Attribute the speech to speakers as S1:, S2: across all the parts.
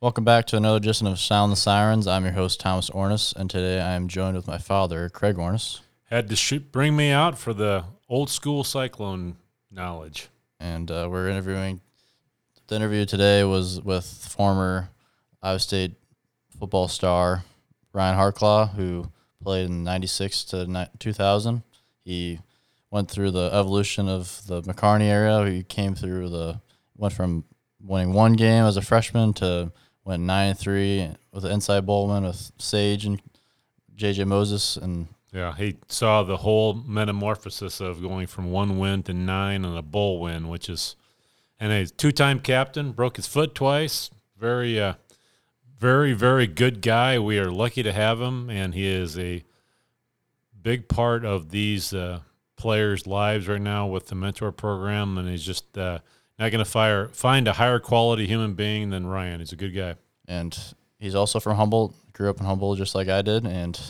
S1: Welcome back to another edition of Sound the Sirens. I'm your host, Thomas Ornis, and today I am joined with my father, Craig Ornis.
S2: Had to shoot, bring me out for the old school cyclone knowledge.
S1: And uh, we're interviewing. The interview today was with former Iowa State football star Ryan Harklau, who played in 96 to ni- 2000. He went through the evolution of the McCarney area. He came through the, went from winning one game as a freshman to went 9 3 with the Insight Bowl win with Sage and JJ Moses. And
S2: Yeah, he saw the whole metamorphosis of going from one win to nine and a bowl win, which is, and a two-time captain, broke his foot twice. Very, uh, very, very good guy. We are lucky to have him, and he is a big part of these uh, players' lives right now with the mentor program. And he's just uh, not going to fire find a higher quality human being than Ryan. He's a good guy.
S1: And he's also from Humboldt. Grew up in Humboldt just like I did, and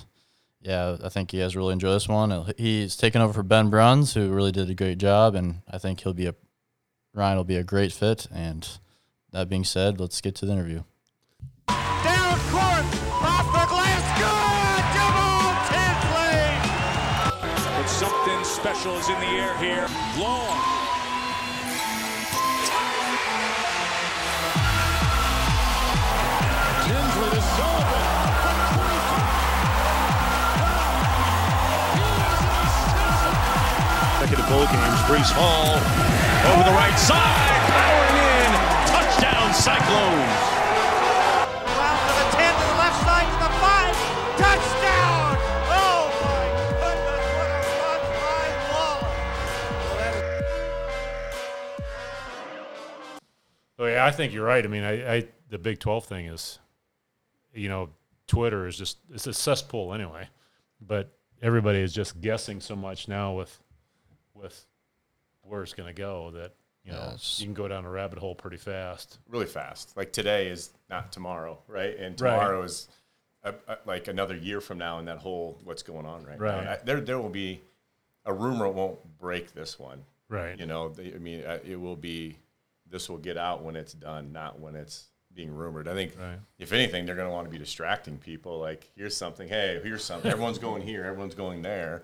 S1: yeah, I think he has really enjoyed this one. Uh, he's taken over for Ben Bruns, who really did a great job, and I think he'll be a Ryan will be a great fit. And that being said, let's get to the interview.
S3: Down court, off the glass, good! Jamaal Tinsley!
S4: But something special is in the air here. Long. Bowl games. Breece Hall over the right side, powering in. Touchdown Cyclones.
S3: Around to the 10, to the left side, to the 5. Touchdown! Oh my goodness, what a run by Waller. Well, that is
S2: Oh yeah, I think you're right. I mean, I, I the Big Twelve thing is, you know, Twitter is just it's a cesspool anyway, but everybody is just guessing so much now with with where it's going to go that you know
S1: Yes.
S2: you can go down a rabbit hole pretty fast.
S5: really fast. Like today is not tomorrow, right? And
S2: Right.
S5: tomorrow is a, a, like another year from now, and that whole what's going on right,
S2: Right.
S5: now. I, there, there will be a rumor won't break this one.
S2: Right.
S5: You know, they, I mean, uh, it will be. This will get out when it's done, not when it's being rumored. I think,
S2: Right.
S5: if anything, they're going to want to be distracting people. Like, here's something. Hey, here's something. Everyone's going here. Everyone's going there.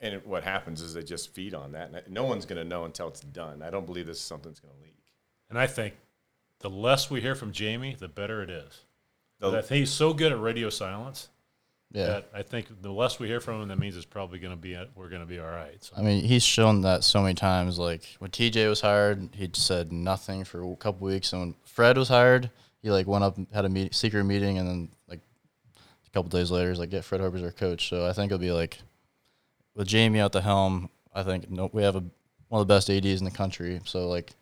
S5: And it, what happens is they just feed on that. And no one's going to know until it's done. I don't believe this is something that's going to leak.
S2: And I think the less we hear from Jamie, the better it is.
S5: The-
S2: I think he's so good at radio silence
S1: Yeah,
S2: that I think the less we hear from him, that means it's probably going to be we're going to be all right. So.
S1: I mean, he's shown that so many times. Like when TJ was hired, he said nothing for a couple weeks, and when Fred was hired, he like went up and had a meet, secret meeting, and then like a couple days later, he's like, "Get Fred Harper's our coach." So I think it'll be like with Jamie at the helm. I think no, we have a one of the best ads in the country. So like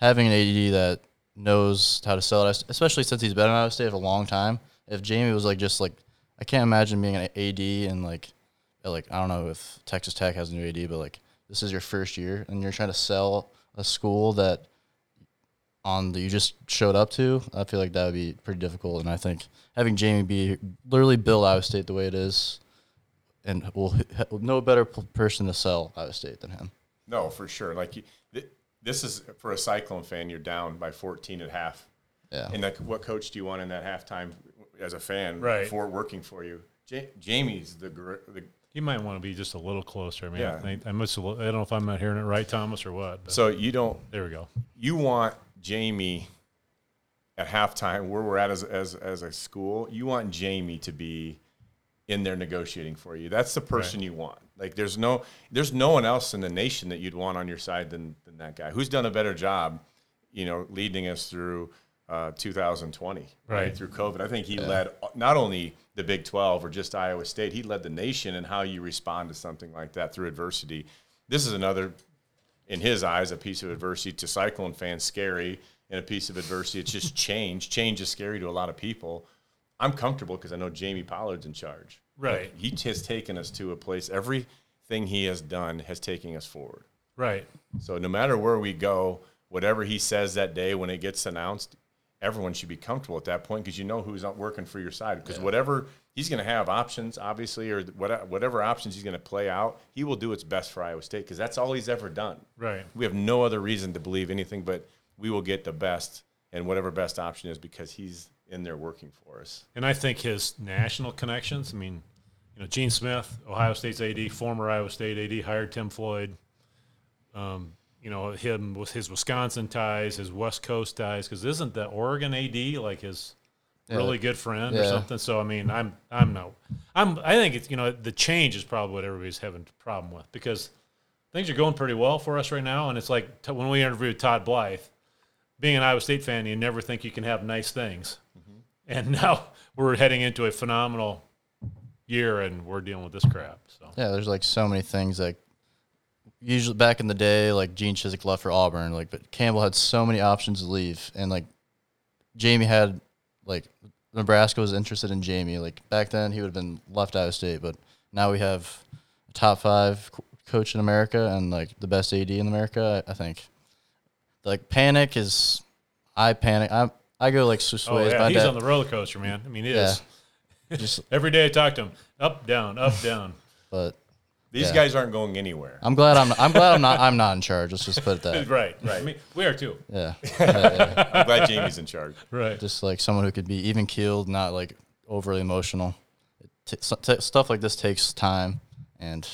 S1: having an AD that knows how to sell it, especially since he's been in Iowa State for a long time. If Jamie was like just like, I can't imagine being an AD and like, like I don't know if Texas Tech has a new AD, but like this is your first year and you're trying to sell a school that on that you just showed up to. I feel like that would be pretty difficult. And I think having Jamie be literally build Iowa State the way it is, and will no better person to sell Iowa State than him.
S5: No, for sure. Like this is for a Cyclone fan. You're down by 14 at half.
S1: Yeah.
S5: And like, what coach do you want in that halftime as a fan
S2: Right.
S5: for working for you? Ja- Jamie's the, gr- the
S2: You might want to be just a little closer. I mean,
S5: Yeah.
S2: I, think, I must. I don't know if I'm not hearing it right, Thomas, or what.
S5: So you don't
S2: there we go.
S5: you want Jamie at halftime where we're at as as as a school. You want Jamie to be in there negotiating for you. That's the person you want. Like there's no there's no one else in the nation that you'd want on your side than than that guy. Who's done a better job, you know, leading us through uh, 2020,
S2: Right.
S5: Through COVID. I think he led not only the Big 12 or just Iowa State, he led the nation in how you respond to something like that through adversity. This is another in his eyes, a piece of adversity to Cyclone fans scary, and a piece of adversity. It's just change. Change is scary to a lot of people. I'm comfortable because I know Jamie Pollard's in charge.
S2: Right.
S5: He has taken us to a place. Everything he has done has taken us forward.
S2: Right.
S5: So no matter where we go, whatever he says that day when it gets announced, everyone should be comfortable at that point because you know who's not working for your side. Because whatever he's going to have options, obviously, or what- whatever options he's going to play out, he will do what's best for Iowa State because that's all he's ever done.
S2: Right.
S5: We have no other reason to believe anything but we will get the best and whatever best option is because he's in there working for us.
S2: And I think his national connections. I mean, you know, Gene Smith, Ohio State's AD, former Iowa State AD, hired Tim Floyd. Um, you know, him with his Wisconsin ties, his West Coast ties, because isn't the Oregon AD like his really good friend or something? So I mean, I'm I'm no, I'm I think it's you know the change is probably what everybody's having a problem with because things are going pretty well for us right now, and it's like t- when we interviewed Todd Blythe, being an Iowa State fan, you never think you can have nice things, mm-hmm. and now we're heading into a phenomenal year, and we're dealing with this crap. So
S1: Yeah, there's like so many things like usually back in the day, like Gene Chizik left for Auburn, like but Campbell had so many options to leave, and like Jamie had like Nebraska was interested in Jamie. Like back then, he would have been left Iowa State, but now we have a top five coach in America and like the best AD in America. I, I think like panic is I panic. I I go like Swiss
S2: oh
S1: ways.
S2: yeah, he's
S1: dad-
S2: on the roller coaster, man. I mean, it
S1: Yeah.
S2: is
S1: just
S2: every day I talk to him, up down, up down.
S1: but
S5: These
S1: Yeah.
S5: guys aren't going anywhere.
S1: I'm glad I'm I'm glad I'm not I'm not in charge. Let's just put it that.
S2: right, right. I mean, we are too.
S1: Yeah.
S5: I'm glad Jamie's in charge.
S2: Right.
S1: just like someone who could be even keeled, not like overly emotional. It t- t- stuff like this takes time, and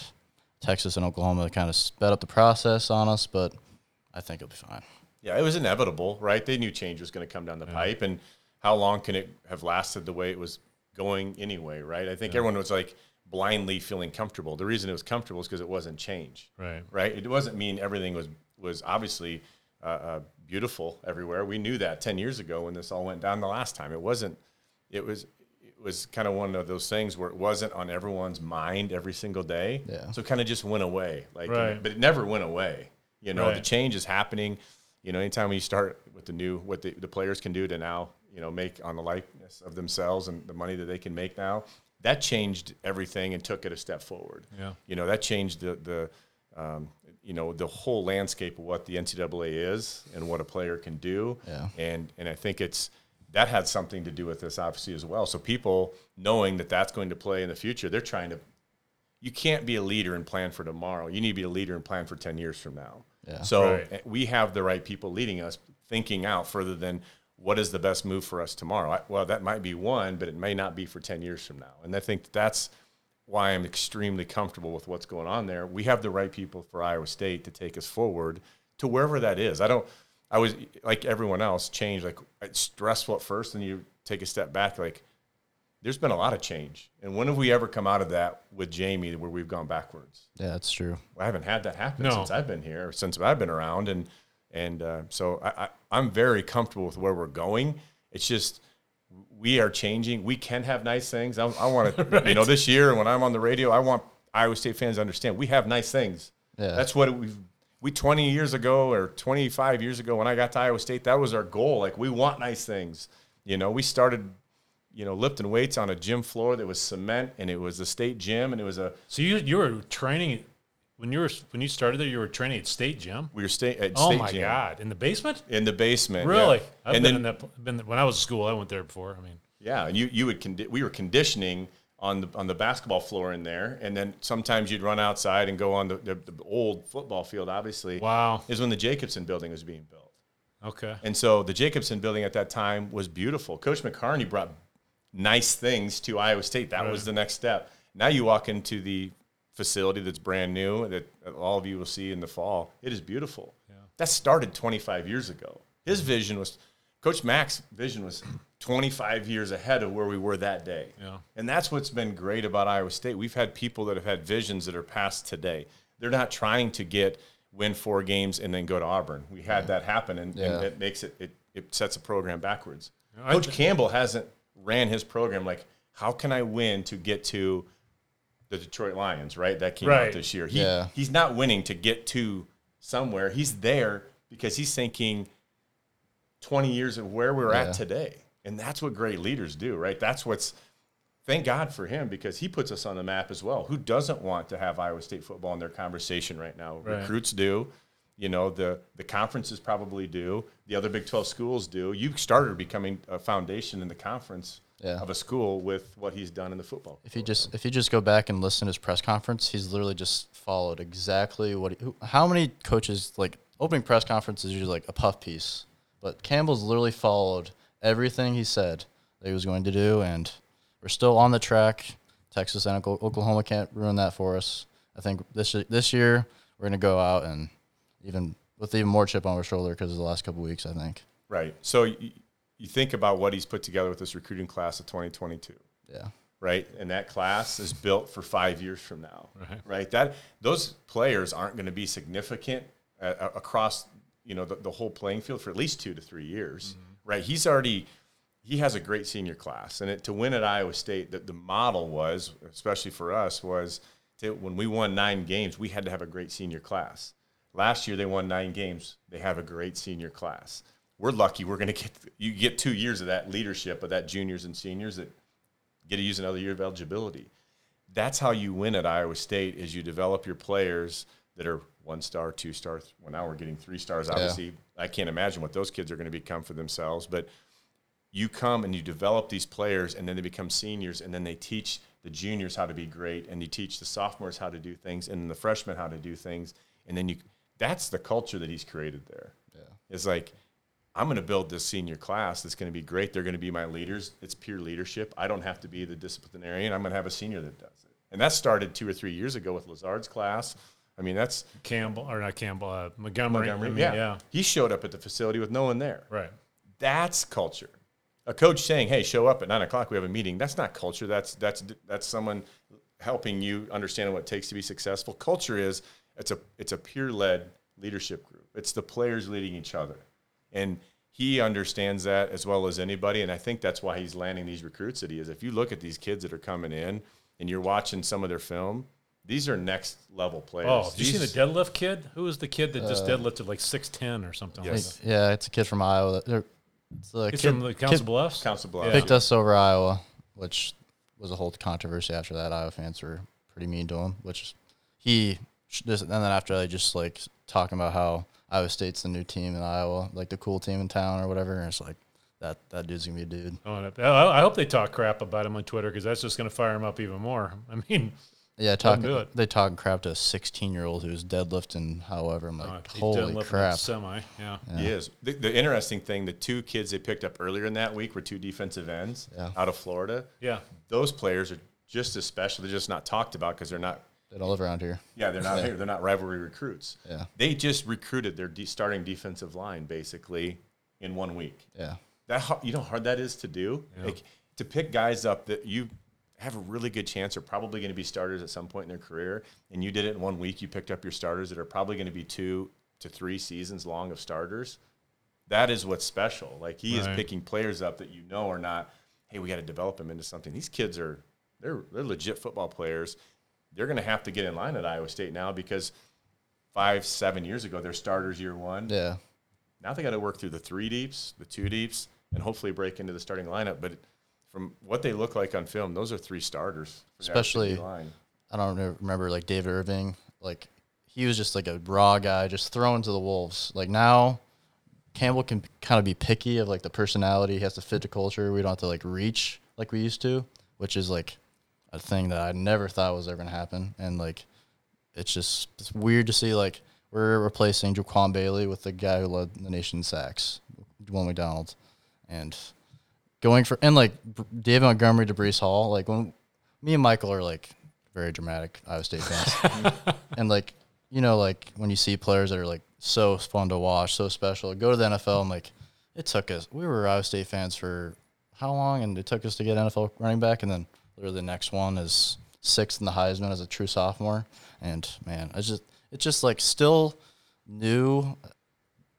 S1: Texas and Oklahoma kind of sped up the process on us, but I think it'll be fine.
S5: Yeah, it was inevitable, right? They knew change was going to come down the pipe, and how long can it have lasted the way it was going anyway, right? I think everyone was like blindly feeling comfortable. The reason it was comfortable is because it wasn't change,
S2: Right.
S5: right? It wasn't mean everything was was obviously uh, uh, beautiful everywhere. We knew that ten years ago when this all went down the last time. It wasn't. It was. It was kind of one of those things where it wasn't on everyone's mind every single day.
S1: Yeah.
S5: So it kind of just went away, like,
S2: Right.
S5: but it never went away. You know, the change is happening. You know, anytime we start with the new, what the, the players can do to now, you know, make on the likeness of themselves and the money that they can make now, that changed everything and took it a step forward.
S2: Yeah.
S5: You know, that changed the, the um, you know, the whole landscape of what the NCAA is and what a player can do.
S1: Yeah.
S5: And, and I think it's, that had something to do with this obviously as well. So people knowing that that's going to play in the future, they're trying to you can't be a leader and plan for tomorrow. You need to be a leader and plan for 10 years from now.
S1: Yeah.
S5: So
S2: Right.
S5: we have the right people leading us, thinking out further than what is the best move for us tomorrow. I, well, that might be one, but it may not be for 10 years from now. And I think that's why I'm extremely comfortable with what's going on there. We have the right people for Iowa State to take us forward to wherever that is. I don't, I was like everyone else, change, like it's stressful at first, and you take a step back, like, there's been a lot of change. And when have we ever come out of that with Jamie where we've gone backwards?
S1: Yeah, that's true.
S5: I haven't had that happen
S2: No.
S5: since I've been here, since I've been around, and and uh, so I, I, I'm very comfortable with where we're going. It's just we are changing. We can have nice things. I, I want to, you know, this year when I'm on the radio, I want Iowa State fans to understand we have nice things.
S1: Yeah.
S5: That's what we we 20 years ago or 25 years ago when I got to Iowa State, that was our goal. Like we want nice things. You know, we started, you know, lifting weights on a gym floor that was cement and it was a state gym and it was a
S2: So you you were training when you were when you started there. You were training at state gym.
S5: we were staying at state
S2: Oh
S5: state
S2: my
S5: gym.
S2: god! In the basement?
S5: in the basement.
S2: Really?
S5: yeah.
S2: I've
S5: and
S2: been
S5: then
S2: in that. Been when I was in school. I went there before. I mean,
S5: yeah, and you you would condi- we were conditioning on the on the basketball floor in there, and then sometimes you'd run outside and go on the, the, the old football field. Obviously,
S2: Wow.
S5: is when the Jacobson building was being built,
S2: okay.
S5: and so the Jacobson building at that time was beautiful. Coach McCarney brought nice things to Iowa State. That was the next step. Now you walk into the facility that's brand new that all of you will see in the fall. It is beautiful. That started 25 years ago. His vision was, Coach Mack's vision was 25 years ahead of where we were that day.
S2: Yeah.
S5: And that's what's been great about Iowa State. We've had people that have had visions that are past today. They're not trying to get win four games and then go to Auburn. We had that happen, and,
S1: Yeah.
S5: and it makes it, it it sets a program backwards.
S2: I
S5: Coach
S2: th-
S5: Campbell hasn't ran his program like how can I win to get to the Detroit Lions, right? That came
S2: Right.
S5: out this year. He,
S1: Yeah.
S5: He's not winning to get to somewhere. He's there because he's thinking 20 years of where we're
S1: Yeah.
S5: at today. And that's what great leaders do, right? That's what's thank God for him because he puts us on the map as well. Who doesn't want to have Iowa State football in their conversation right now?
S2: Right.
S5: Recruits do. You know, the the conferences probably do. The other Big 12 schools do. You started becoming a foundation in the conference
S1: Yeah.
S5: of a school with what he's done in the football.
S1: If you just if you just go back and listen to his press conference, he's literally just followed exactly what he, who, how many coaches like opening press conference is usually like a puff piece But Campbell's literally followed everything he said that he was going to do, and we're still on the track. Texas and Oklahoma can't ruin that for us. I think this this year we're going to go out and even with even more chip on our shoulder because of the last couple weeks. I think.
S5: Right. So you, you think about what he's put together with this recruiting class of 2022.
S1: Yeah.
S5: right? And that class is built for five years from now,
S2: Right. right?
S5: That those players aren't going to be significant uh, across you know the, the whole playing field for at least two to three years, right? He's already he has a great senior class, and it, to win at Iowa State, that the model was, especially for us, was to, when we won nine games, we had to have a great senior class. Last year they won nine games; they have a great senior class. We're lucky. We're going to get you get two years of that leadership of that juniors and seniors that get to use another year of eligibility. That's how you win at Iowa State is you develop your players that are one star, two stars. Well, now we're getting three stars. Obviously, I can't imagine what those kids are going to become for themselves. But you come and you develop these players, and then they become seniors, and then they teach the juniors how to be great, and you teach the sophomores how to do things, and the freshmen how to do things, and then you. That's the culture that he's created there. Yeah, it's like I'm going to build this senior class that's going to be great. They're going to be my leaders. It's peer leadership. I don't have to be the disciplinarian. I'm going to have a senior that does it. And that started two or three years ago with Lazard's class. I mean, that's
S2: Campbell or not Campbell, uh, Montgomery.
S5: Montgomery.
S2: I mean,
S5: yeah.
S2: yeah.
S5: He showed up at the facility with no one there.
S2: Right.
S5: That's culture. A coach saying, "Hey, show up at nine o'clock. We have a meeting." That's not culture. That's that's that's someone helping you understand what it takes to be successful. Culture is it's a it's a peer led leadership group. It's the players leading each other, and he understands that as well as anybody. And I think that's why he's landing these recruits that he is. If you look at these kids that are coming in and you're watching some of their film, these are next level players.
S2: Oh, did you
S5: seen
S2: the deadlift kid? Who was the kid that just deadlifted like six ten or something?
S5: Uh, Yes.
S2: Like that?
S1: Yeah, it's a kid from Iowa. they're- It's a
S2: He's
S1: kid,
S2: from the Council
S1: kid
S2: Bluffs.
S5: Council Bluffs.
S2: Yeah.
S1: picked us over Iowa, which was a whole controversy after that. Iowa fans were pretty mean to him, which he just and then after they just like talking about how Iowa State's the new team in Iowa, like the cool team in town or whatever. And it's like that that dude's gonna be a dude.
S2: Oh, I I hope they talk crap about him on Twitter because that's just going to fire him up even more. I mean,
S1: Yeah, talking
S2: do it.
S1: they talking crap to a 16 year old who's deadlifting. However, I'm like,
S2: uh,
S1: holy crap!
S2: Semi, yeah.
S5: He is. The, the interesting thing, the two kids they picked up earlier in that week were two defensive ends
S1: Yeah.
S5: out of Florida.
S2: Yeah.
S5: Those players are just as special. They're just not talked about because they're not.
S1: They don't live around here.
S5: Yeah, they're not here. They're not rivalry recruits.
S1: Yeah.
S5: They just recruited their de- starting defensive line basically in one week.
S1: Yeah,
S5: That har- you know how hard that is to do. Like to pick guys up that you have a really good chance are probably going to be starters at some point in their career, and you did it in one week. You picked up your starters that are probably going to be two to three seasons long of starters. That is what's special. Like he is picking players up that you know are not. Hey, we got to develop them into something. These kids are they're they're legit football players. They're going to have to get in line at Iowa State now because five seven years ago they're starters year one.
S1: yeah.
S5: Now they got to work through the three deeps, the two deeps, and hopefully break into the starting lineup. But from what they look like on film, those are three starters. for the Iowa State
S1: Especially-
S5: line.
S1: I don't remember like David Irving. Like he was just like a raw guy, just thrown to the wolves. Like now, Campbell can kind of be picky of like the personality. He has to fit the culture. We don't have to like reach like we used to, which is like a thing that I never thought was ever gonna happen. And like, it's just it's weird to see like we're replacing Jaquan Bailey with the guy who led the nation in sacks, Will McDonald, and going for and like David Montgomery to Breece Hall. Like when me and Michael are like very dramatic Iowa State fans, and like you know like when you see players that are like so fun to watch, so special, go to the NFL and like it took us. We were Iowa State fans for how long, and it took us to get NFL running back, and then literally the next one is sixth in the Heisman as a true sophomore, and man, I just it's just like still new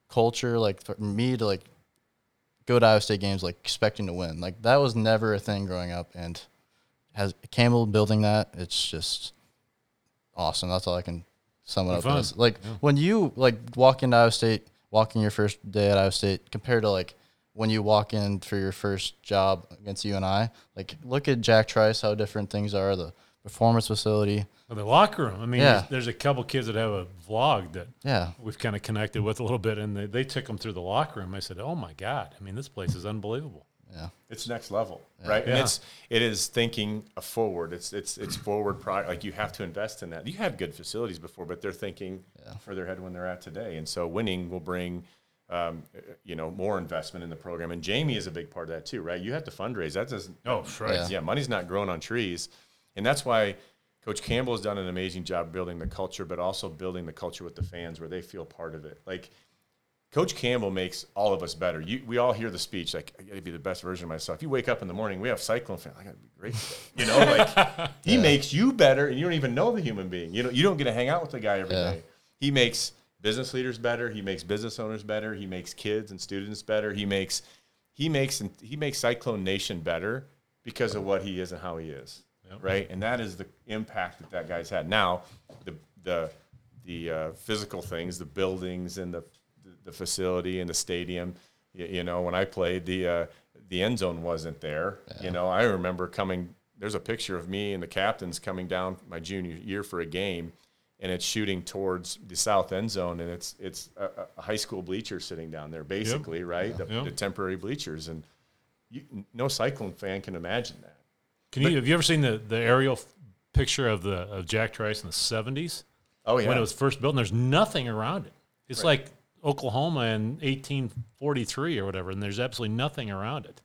S1: culture like for me to like go to Iowa State games like expecting to win. Like that was never a thing growing up, and has Campbell building that. It's just awesome. That's all I can sum it up.
S2: fun.
S1: As. Like when you like walk into Iowa State, walking your first day at Iowa State, compared to like when you walk in for your first job against you and I. Like look at Jack Trice, how different things are. The performance facility.
S2: Well, the locker room. I mean,
S1: Yeah.
S2: there's, there's a couple kids that have a vlog that
S1: Yeah,
S2: we've kind of connected with a little bit, and they, they took them through the locker room. I said, "Oh my god! I mean, this place is unbelievable."
S1: yeah,
S5: It's next level, right? And it's it is thinking a forward. It's it's it's forward product. Like you have to invest in that. You had good facilities before, but they're thinking further ahead when they're at today. And so winning will bring um, uh, you know, more investment in the program. And Jamie is a big part of that too, right? You have to fundraise. That doesn't.
S2: Oh, right.
S1: Yeah.
S5: Yeah, money's not growing on trees, and that's why Coach Campbell has done an amazing job building the culture, but also building the culture with the fans where they feel part of it. Like Coach Campbell makes all of us better. You, we all hear the speech like, "I got to be the best version of myself." You wake up in the morning, we have Cyclone fan. I got to be great. Today. You know, like he makes you better, and you don't even know the human being. You know, you don't get to hang out with the guy every day.
S1: Yeah.
S5: He makes business leaders better. He makes business owners better. He makes kids and students better. He makes he makes he makes Cyclone Nation better because of what he is and how he is, right? And that is the impact that that guy's had. Now, the the the uh, physical things, the buildings and the the facility and the stadium. You, you know, when I played, the uh, the end zone wasn't there. You know, I remember coming. There's a picture of me and the captains coming down my junior year for a game, and it's shooting towards the south end zone, and it's it's a, a high school bleacher sitting down there, basically, right? The,
S2: Yep.
S5: the temporary bleachers, and you, no Cyclone fan can imagine that.
S2: Can you have you ever seen the the aerial f- picture of the of Jack Trice in the seventies
S5: Oh yeah,
S2: when it was first built? And there's nothing around it. It's like Oklahoma in 1843 or whatever, and there's absolutely nothing around it.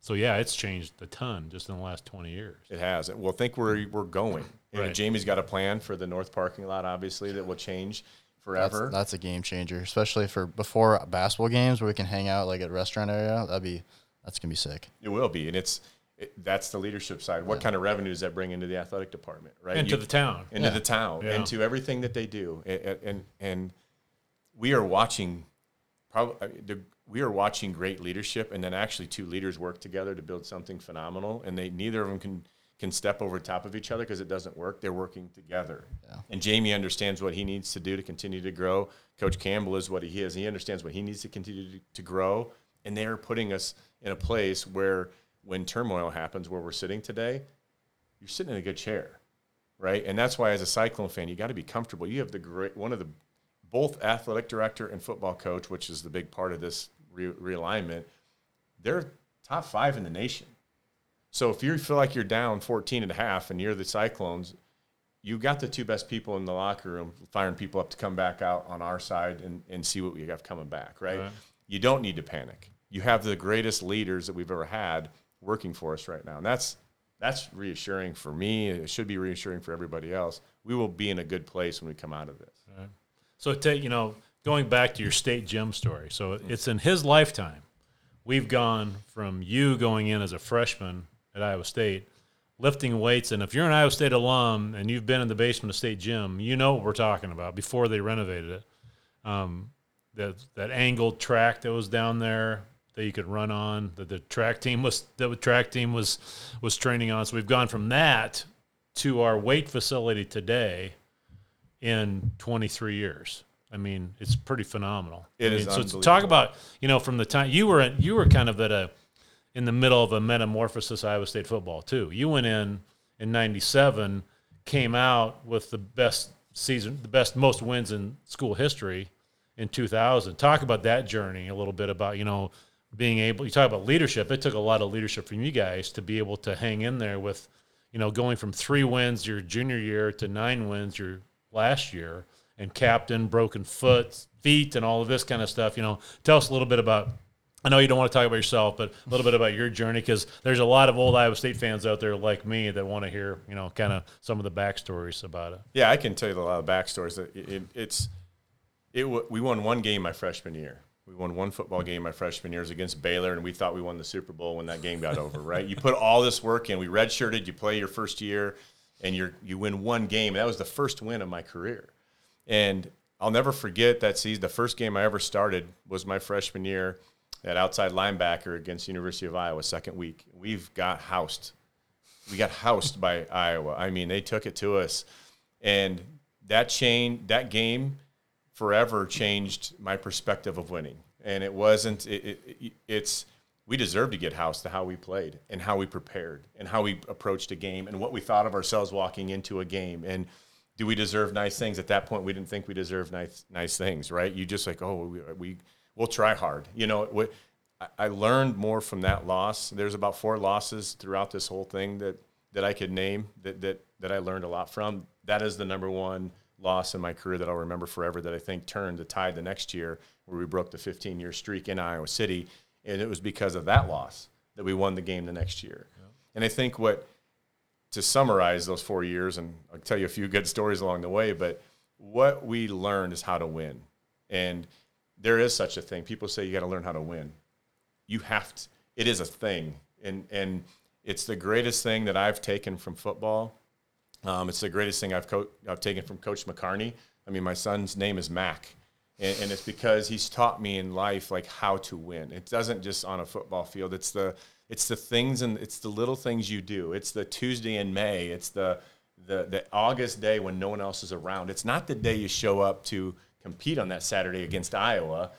S2: So yeah, it's changed a ton just in the last 20 years.
S5: It has. Well, think where we're going. And
S2: Right.
S5: Jamie's got a plan for the north parking lot, obviously, that will change forever.
S1: that's a game changer, especially for before basketball games where we can hang out like at a restaurant area. That'd be that's gonna be sick.
S5: It will be, and it's it, that's the leadership side. What kind of revenue does that bring into the athletic department, right?
S2: Into
S5: You-
S2: the town.
S5: into
S1: Yeah.
S5: the town,
S2: Yeah.
S5: into everything that they do, and and, and we are watching. Probably, uh, the, we are watching great leadership, and then actually two leaders work together to build something phenomenal, and they neither of them can can step over top of each other because it doesn't work. They're working together, and Jamie understands what he needs to do to continue to grow. Coach Campbell is what he is. He understands what he needs to continue to, to grow, and they are putting us in a place where when turmoil happens, where we're sitting today, you're sitting in a good chair, right? And that's why, as a Cyclone fan, you got to be comfortable. You have the great one of the both athletic director and football coach, which is the big part of this re- realignment. They're top five in the nation. So if you feel like you're down 14 and a half and you're the Cyclones, you got the two best people in the locker room firing people up to come back out on our side and, and see what we have coming back, right?
S2: Right.
S5: You don't need to panic. You have the greatest leaders that we've ever had working for us right now. And that's that's reassuring for me. It should be reassuring for everybody else. We will be in a good place when we come out of this.
S2: So take you know, going back to your state gym story. So it's in his lifetime. We've gone from you going in as a freshman at Iowa State, lifting weights, and if you're an Iowa State alum and you've been in the basement of state gym, you know what we're talking about before they renovated it. Um, that that angled track that was down there that you could run on, that the track team was that the track team was was training on. So we've gone from that to our weight facility today in 23 years. I mean, it's pretty phenomenal.
S5: It
S2: I
S5: is
S2: so talk about you know from the time you were in, you were kind of at a in the middle of a metamorphosis Iowa State football too. You went in in '97, came out with the best season, the best most wins in school history in 2000. Talk about that journey a little bit about you know being able. You talk about leadership. It took a lot of leadership from you guys to be able to hang in there with you know going from three wins your junior year to nine wins your last year and captain broken foot feet and all of this kind of stuff you know tell us a little bit about i know you don't want to talk about yourself but a little bit about your journey because there's a lot of old iowa state fans out there like me that want to hear you know kind of some of the backstories about it
S5: Yeah, I can tell you a lot of backstories. It, it, it's it. We won one game my freshman year. We won one football game my freshman year against Baylor, and we thought we won the Super Bowl when that game got over. Right? You put all this work in. We redshirted. You play your first year, and you you win one game. That was the first win of my career, and I'll never forget that season. The first game I ever started was my freshman year at outside linebacker against University of Iowa, second week. We've got housed we got housed by Iowa. I mean, they took it to us, and that chain, that game, forever changed my perspective of winning. And it wasn't. It, it, it- it's we deserved to get housed to how we played and how we prepared and how we approached a game and what we thought of ourselves walking into a game. And do we deserve nice things? At that point, we didn't think we deserved nice nice things, right? You just like, oh, we, we we'll try hard. You know, what I- I learned more from that loss. There's about four losses throughout this whole thing that that I could name that that that I learned a lot from. That is the number one loss in my career that I'll remember forever that I think turned the tide the next year where we broke the 15 year streak in Iowa City. And it was because of that loss that we won the game the next year. And I think what, to summarize those four years, and I'll tell you a few good stories along the way, but what we learned is how to win. And there is such a thing. People say you got to learn how to win. You have to, it is a thing. And, and it's the greatest thing that I've taken from football. Um, it's the greatest thing I've, co- I've taken from Coach McCarney. I mean, my son's name is Mac, and, and it's because he's taught me in life like how to win. It doesn't just on a football field. It's the it's the things and it's the little things you do. It's the Tuesday in May. It's the the the August day when no one else is around. It's not the day you show up to compete on that Saturday against Iowa.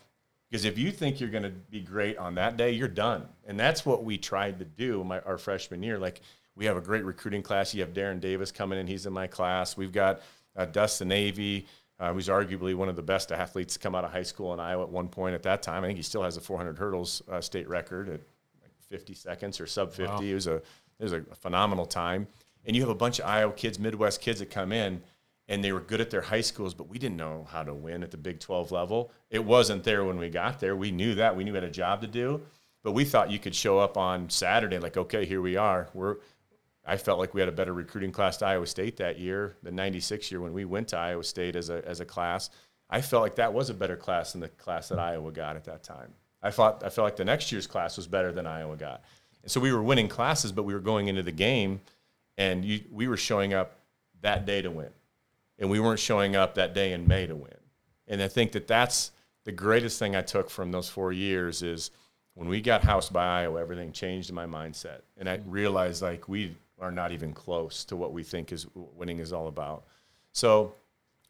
S5: Because if you think you're going to be great on that day, you're done. And that's what we tried to do my, our freshman year. Like we have a great recruiting class. You have Darren Davis coming in; he's in my class. We've got uh, Dustin Navy, uh, who's arguably one of the best athletes to come out of high school in Iowa at one point at that time. I think he still has a 400 hurdles uh, state record at like 50 seconds or sub 50.
S2: Wow.
S5: It was a it was a phenomenal time. And you have a bunch of Iowa kids, Midwest kids that come in, and they were good at their high schools, but we didn't know how to win at the Big 12 level. It wasn't there when we got there. We knew that. We knew we had a job to do, but we thought you could show up on Saturday like, okay, here we are. We're I felt like we had a better recruiting class to Iowa State that year, the 96 year when we went to Iowa State as a, as a class. I felt like that was a better class than the class that Iowa got at that time. I thought I felt like the next year's class was better than Iowa got. And so we were winning classes, but we were going into the game and you, we were showing up that day to win. And we weren't showing up that day in May to win. And I think that that's the greatest thing I took from those four years is when we got housed by Iowa, everything changed in my mindset. And I realized like we are not even close to what we think is winning is all about. So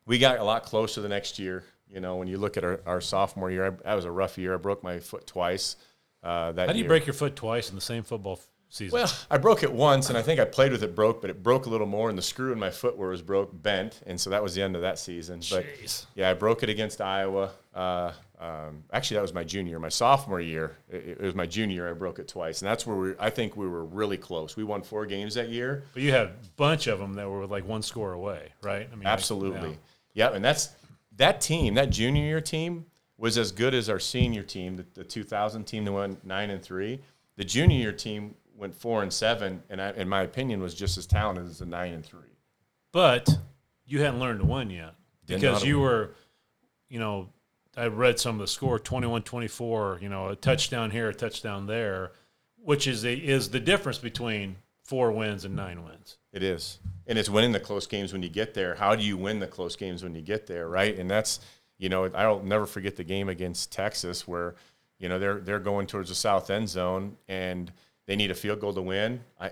S5: we got a lot closer the next year. You know, when you look at our, our sophomore year, I, that was a rough year. I broke my foot twice. Uh, that
S2: How do you
S5: year.
S2: break your foot twice in the same football season?
S5: Well, I broke it once, and I think I played with it broke, but it broke a little more, and the screw in my foot where it was broke bent, and so that was the end of that season. But
S2: Jeez.
S5: yeah, I broke it against Iowa. Uh, um, actually, that was my junior, my sophomore year. It, it was my junior year. I broke it twice, and that's where we. I think we were really close. We won four games that year.
S2: but you had a bunch of them that were like one score away, right? I mean, like,
S5: Absolutely.
S2: yeah.
S5: Yeah, and that's that team, that junior year team was as good as our senior team, the, the 2000 team that went nine and three. The junior year team went four and seven, and I, in my opinion, was just as talented as the nine and three.
S2: But you hadn't learned to win yet
S5: Didn't
S2: because you
S5: win.
S2: were, you know, I read some of the score 21 24, you know, a touchdown here, a touchdown there, which is, a, is the difference between four wins and nine wins.
S5: It is, and it's winning the close games when you get there. How do you win the close games when you get there, right? And that's, you know, I'll never forget the game against Texas where, you know, they're they're going towards the south end zone and they need a field goal to win. I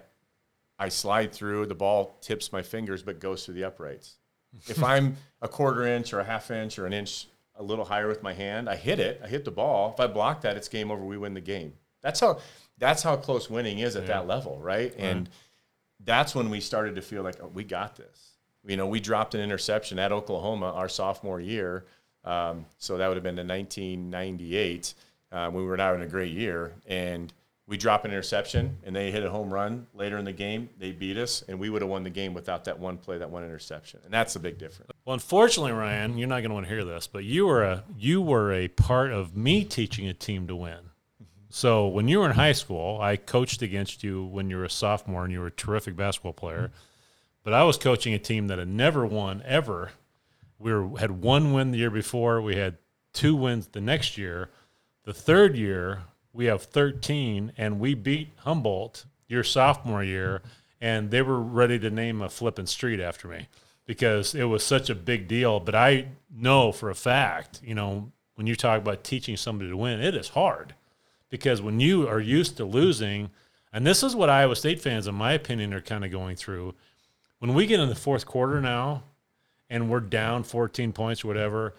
S5: I slide through, the ball tips my fingers but goes through the uprights. If I'm a quarter inch or a half inch or an inch a little higher with my hand, I hit it, I hit the ball. If I block that, it's game over. We win the game. That's how that's how close winning is at that level, right? And that's when we started to feel like oh, we got this. You know, we dropped an interception at Oklahoma our sophomore year, um, so that would have been in 1998 uh, when we were not in a great year, and we drop an interception and they hit a home run later in the game. They beat us, and we would have won the game without that one play, that one interception, and that's a big difference.
S2: Well, unfortunately, Ryan, you're not going to want to hear this, but you were a you were a part of me teaching a team to win. So when you were in high school, I coached against you when you were a sophomore, and you were a terrific basketball player. But I was coaching a team that had never won ever. We were, had one win the year before. We had two wins the next year. The third year, we have 13, and we beat Humboldt your sophomore year, and they were ready to name a flipping street after me because it was such a big deal. But I know for a fact, you know, when you talk about teaching somebody to win, it is hard because when you are used to losing, and this is what Iowa State fans, in my opinion, are kind of going through. When we get in the fourth quarter now and we're down 14 points or whatever,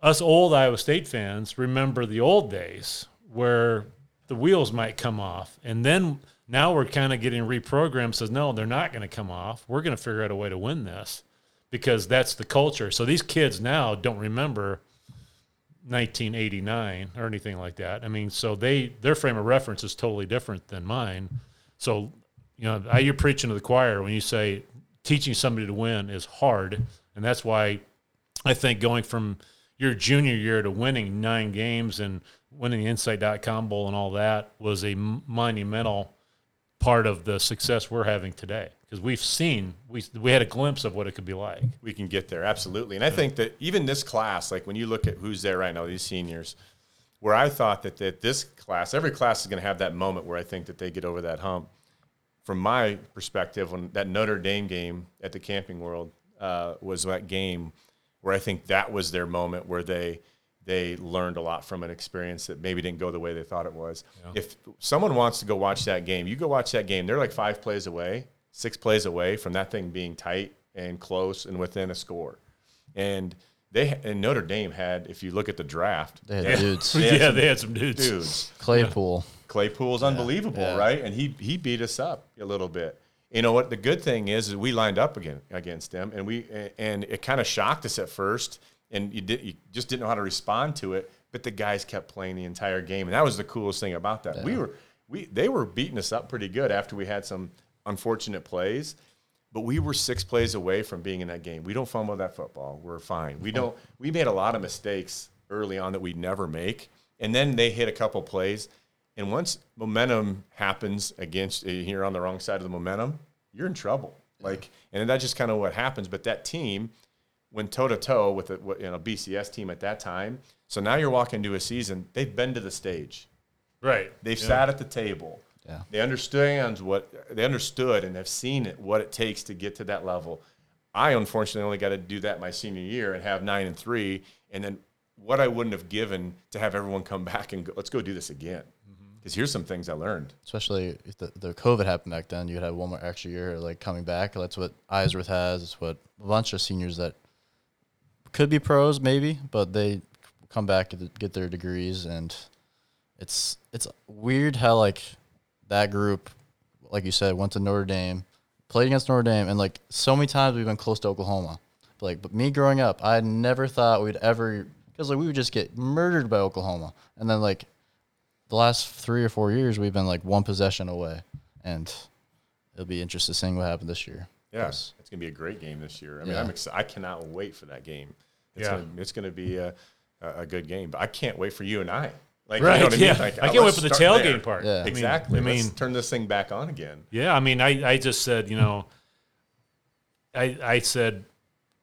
S2: us old Iowa State fans remember the old days where the wheels might come off. And then now we're kind of getting reprogrammed says, no, they're not going to come off. We're going to figure out a way to win this because that's the culture. So these kids now don't remember 1989 or anything like that. I mean, so they their frame of reference is totally different than mine. So, you know, you're preaching to the choir when you say teaching somebody to win is hard, and that's why I think going from your junior year to winning nine games and winning the Insight.com Bowl and all that was a monumental part of the success we're having today. Because we've seen we we had a glimpse of what it could be like.
S5: we can get there absolutely. And i think that even this class like when you look at who's there right now these seniors where i thought that, that this class every class is going to have that moment where i think that they get over that hump. From my perspective when that notre dame game at the camping world uh, was that game where i think that was their moment where they they learned a lot from an experience that maybe didn't go the way they thought it was if someone wants to go watch that game you go watch that game they're like five plays away six plays away from that thing being tight and close and within a score and they and Notre Dame had, if you look at the draft,
S1: They had dudes.
S5: They had
S2: yeah,
S5: some
S2: they had some dudes.
S5: dudes.
S1: Claypool.
S5: Claypool's unbelievable,
S1: yeah.
S5: right? And he he beat us up a little bit. You know what? The good thing is, is we lined up again against them, and we and it kind of shocked us at first, and you did you just didn't know how to respond to it. But the guys kept playing the entire game, and that was the coolest thing about that. We were we they were beating us up pretty good after we had some unfortunate plays, but we were six plays away from being in that game. We don't fumble that football. We're fine. We don't. We made a lot of mistakes early on that we never make, and then they hit a couple plays, and once momentum happens against eh, you're on the wrong side of the momentum, you're in trouble. Like, and that's just kind of what happens. But that team went toe to toe with a you know BCS team at that time. So now you're walking into a season. They've been to the stage.
S2: Right.
S5: They've sat at the table.
S1: Yeah.
S5: They understand what they understood and have seen it what it takes to get to that level. I unfortunately only got to do that my senior year and have nine and three, and then what I wouldn't have given to have everyone come back and go, let's go do this again. Mm-hmm. Because here's some things I learned.
S1: Especially if the, the COVID happened back then, you'd have one more extra year like coming back. That's what Eisworth has. It's what a bunch of seniors that could be pros maybe, but they come back get, get their degrees, and it's it's weird how like that group, like you said, went to Notre Dame, played against Notre Dame, and like so many times we've been close to Oklahoma. But, like, but me growing up, I never thought we'd ever because like we would just get murdered by Oklahoma, and then like the last three or four years we've been like one possession away, and it'll be interesting seeing what happens this year. Yes.
S5: it's gonna be a great game this year. I mean,
S1: Yeah.
S5: I'm excited. I cannot wait for that game. It's
S2: Yeah.
S5: gonna, it's gonna be a, a a good game. But I can't wait for you and I. Like,
S2: Right.
S5: You know what I mean?
S2: yeah.
S5: Like,
S2: I can't wait for the tailgate
S5: there.
S2: part.
S1: Yeah.
S5: Exactly.
S2: I mean,
S5: let's turn this thing back on again.
S2: Yeah, I mean, I, I just said, you know, I I said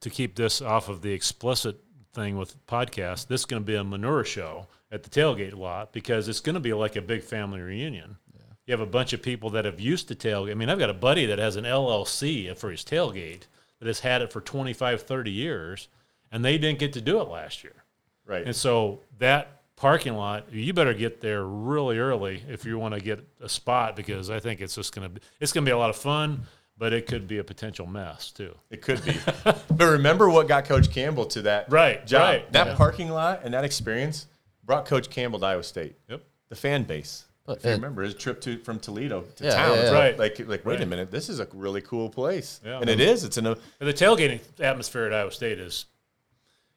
S2: to keep this off of the explicit thing with podcast. This is going to be a manure show at the tailgate lot because it's going to be like a big family reunion. You have a bunch of people that have used to tailgate. I mean, I've got a buddy that has an LLC for his tailgate that has had it for 25, 30 years, and they didn't get to do it last year.
S5: Right.
S2: And so that parking lot, you better get there really early if you want to get a spot because I think it's just going to be it's going to be a lot of fun, but it could be a potential mess too.
S5: It could be. but remember what got Coach Campbell to that
S2: Right,
S5: job.
S2: right.
S5: That
S2: Yeah.
S5: parking lot and that experience brought Coach Campbell to Iowa State.
S2: Yep.
S5: The fan base.
S1: But
S5: if you
S1: uh,
S5: remember his trip to from Toledo to
S1: Yeah,
S5: town.
S1: yeah, yeah.
S2: Right.
S5: Like like wait a minute, this is a really cool place.
S2: Yeah.
S5: And it mm-hmm. is. It's an
S2: And the tailgating atmosphere at Iowa State is,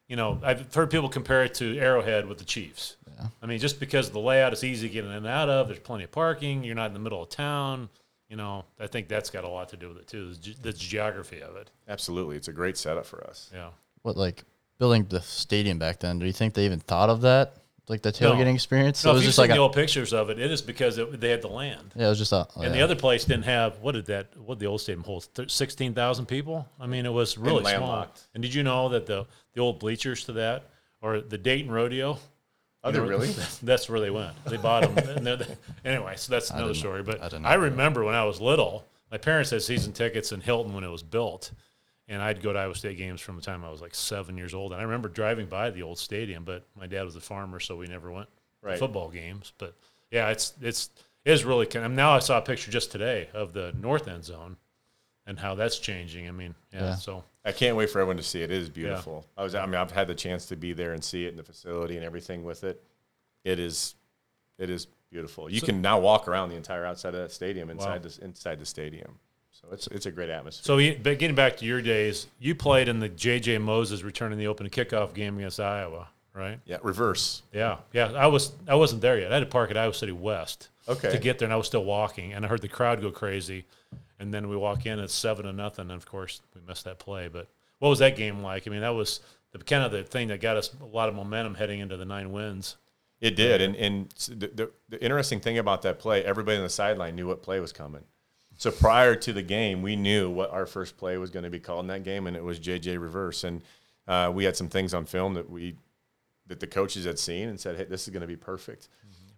S2: you know, I've heard people compare it to Arrowhead with the Chiefs. I mean, just because the layout is easy to get in and out of, there's plenty of parking, you're not in the middle of town. You know, I think that's got a lot to do with it too. The, ge- the geography of it.
S5: absolutely. It's a great setup for us.
S2: Yeah.
S1: What like building the stadium back then? Do you think they even thought of that? Like the
S2: No.
S1: tailgating experience?
S2: No,
S1: it
S2: if
S1: was
S2: you've
S1: just
S2: seen
S1: like
S2: the
S1: a,
S2: old pictures of it, it is because it, they had the land.
S1: yeah, it was just a. oh,
S2: And the other place didn't have what did that? What the old stadium hold? Sixteen thousand people. I mean, it was really small.
S5: landlocked.
S2: And did you know that the the old bleachers to that, or the Dayton Rodeo?
S5: Oh,
S2: you
S5: they
S2: know,
S5: really?
S2: That's where they went. They bought them. and they're the- anyway, so that's another
S1: didn't-
S2: story. But
S1: I
S2: I,
S1: didn't know
S2: remember when I was little, my parents had season tickets in Hilton when it was built, and I'd go to Iowa State games from the time I was like seven years old. And I remember driving by the old stadium, but my dad was a farmer, so we never went to football games. But yeah, it's it's it is really. kind of- now I saw a picture just today of the north end zone and how that's changing. I mean, yeah.
S1: Yeah.
S2: So
S5: I can't wait for everyone to see it. It is beautiful. I was I mean I've had the chance to be there and see it in the facility and everything with it. It is it is beautiful. You can now walk around the entire outside of that stadium inside
S2: Wow.
S5: the inside the stadium. So it's it's a great atmosphere.
S2: So, you- but getting back to your days, you played in the J.J. Moses returning the open kickoff game against Iowa, right?
S5: yeah, reverse.
S2: Yeah, yeah. I was I wasn't there yet. I had to park at Iowa City West
S5: Okay.
S2: to get there, and I was still walking, and I heard the crowd go crazy, and then we walk in, it's seven to nothing, and of course we missed that play. But what was that game like? I mean, that was the kind of the thing that got us a lot of momentum heading into the nine wins.
S5: It did, and and the, the, the interesting thing about that play, everybody on the sideline knew what play was coming. So prior to the game, we knew what our first play was going to be called in that game, and it was JJ reverse. And uh, we had some things on film that we that the coaches had seen and said, "Hey, this is going to be perfect."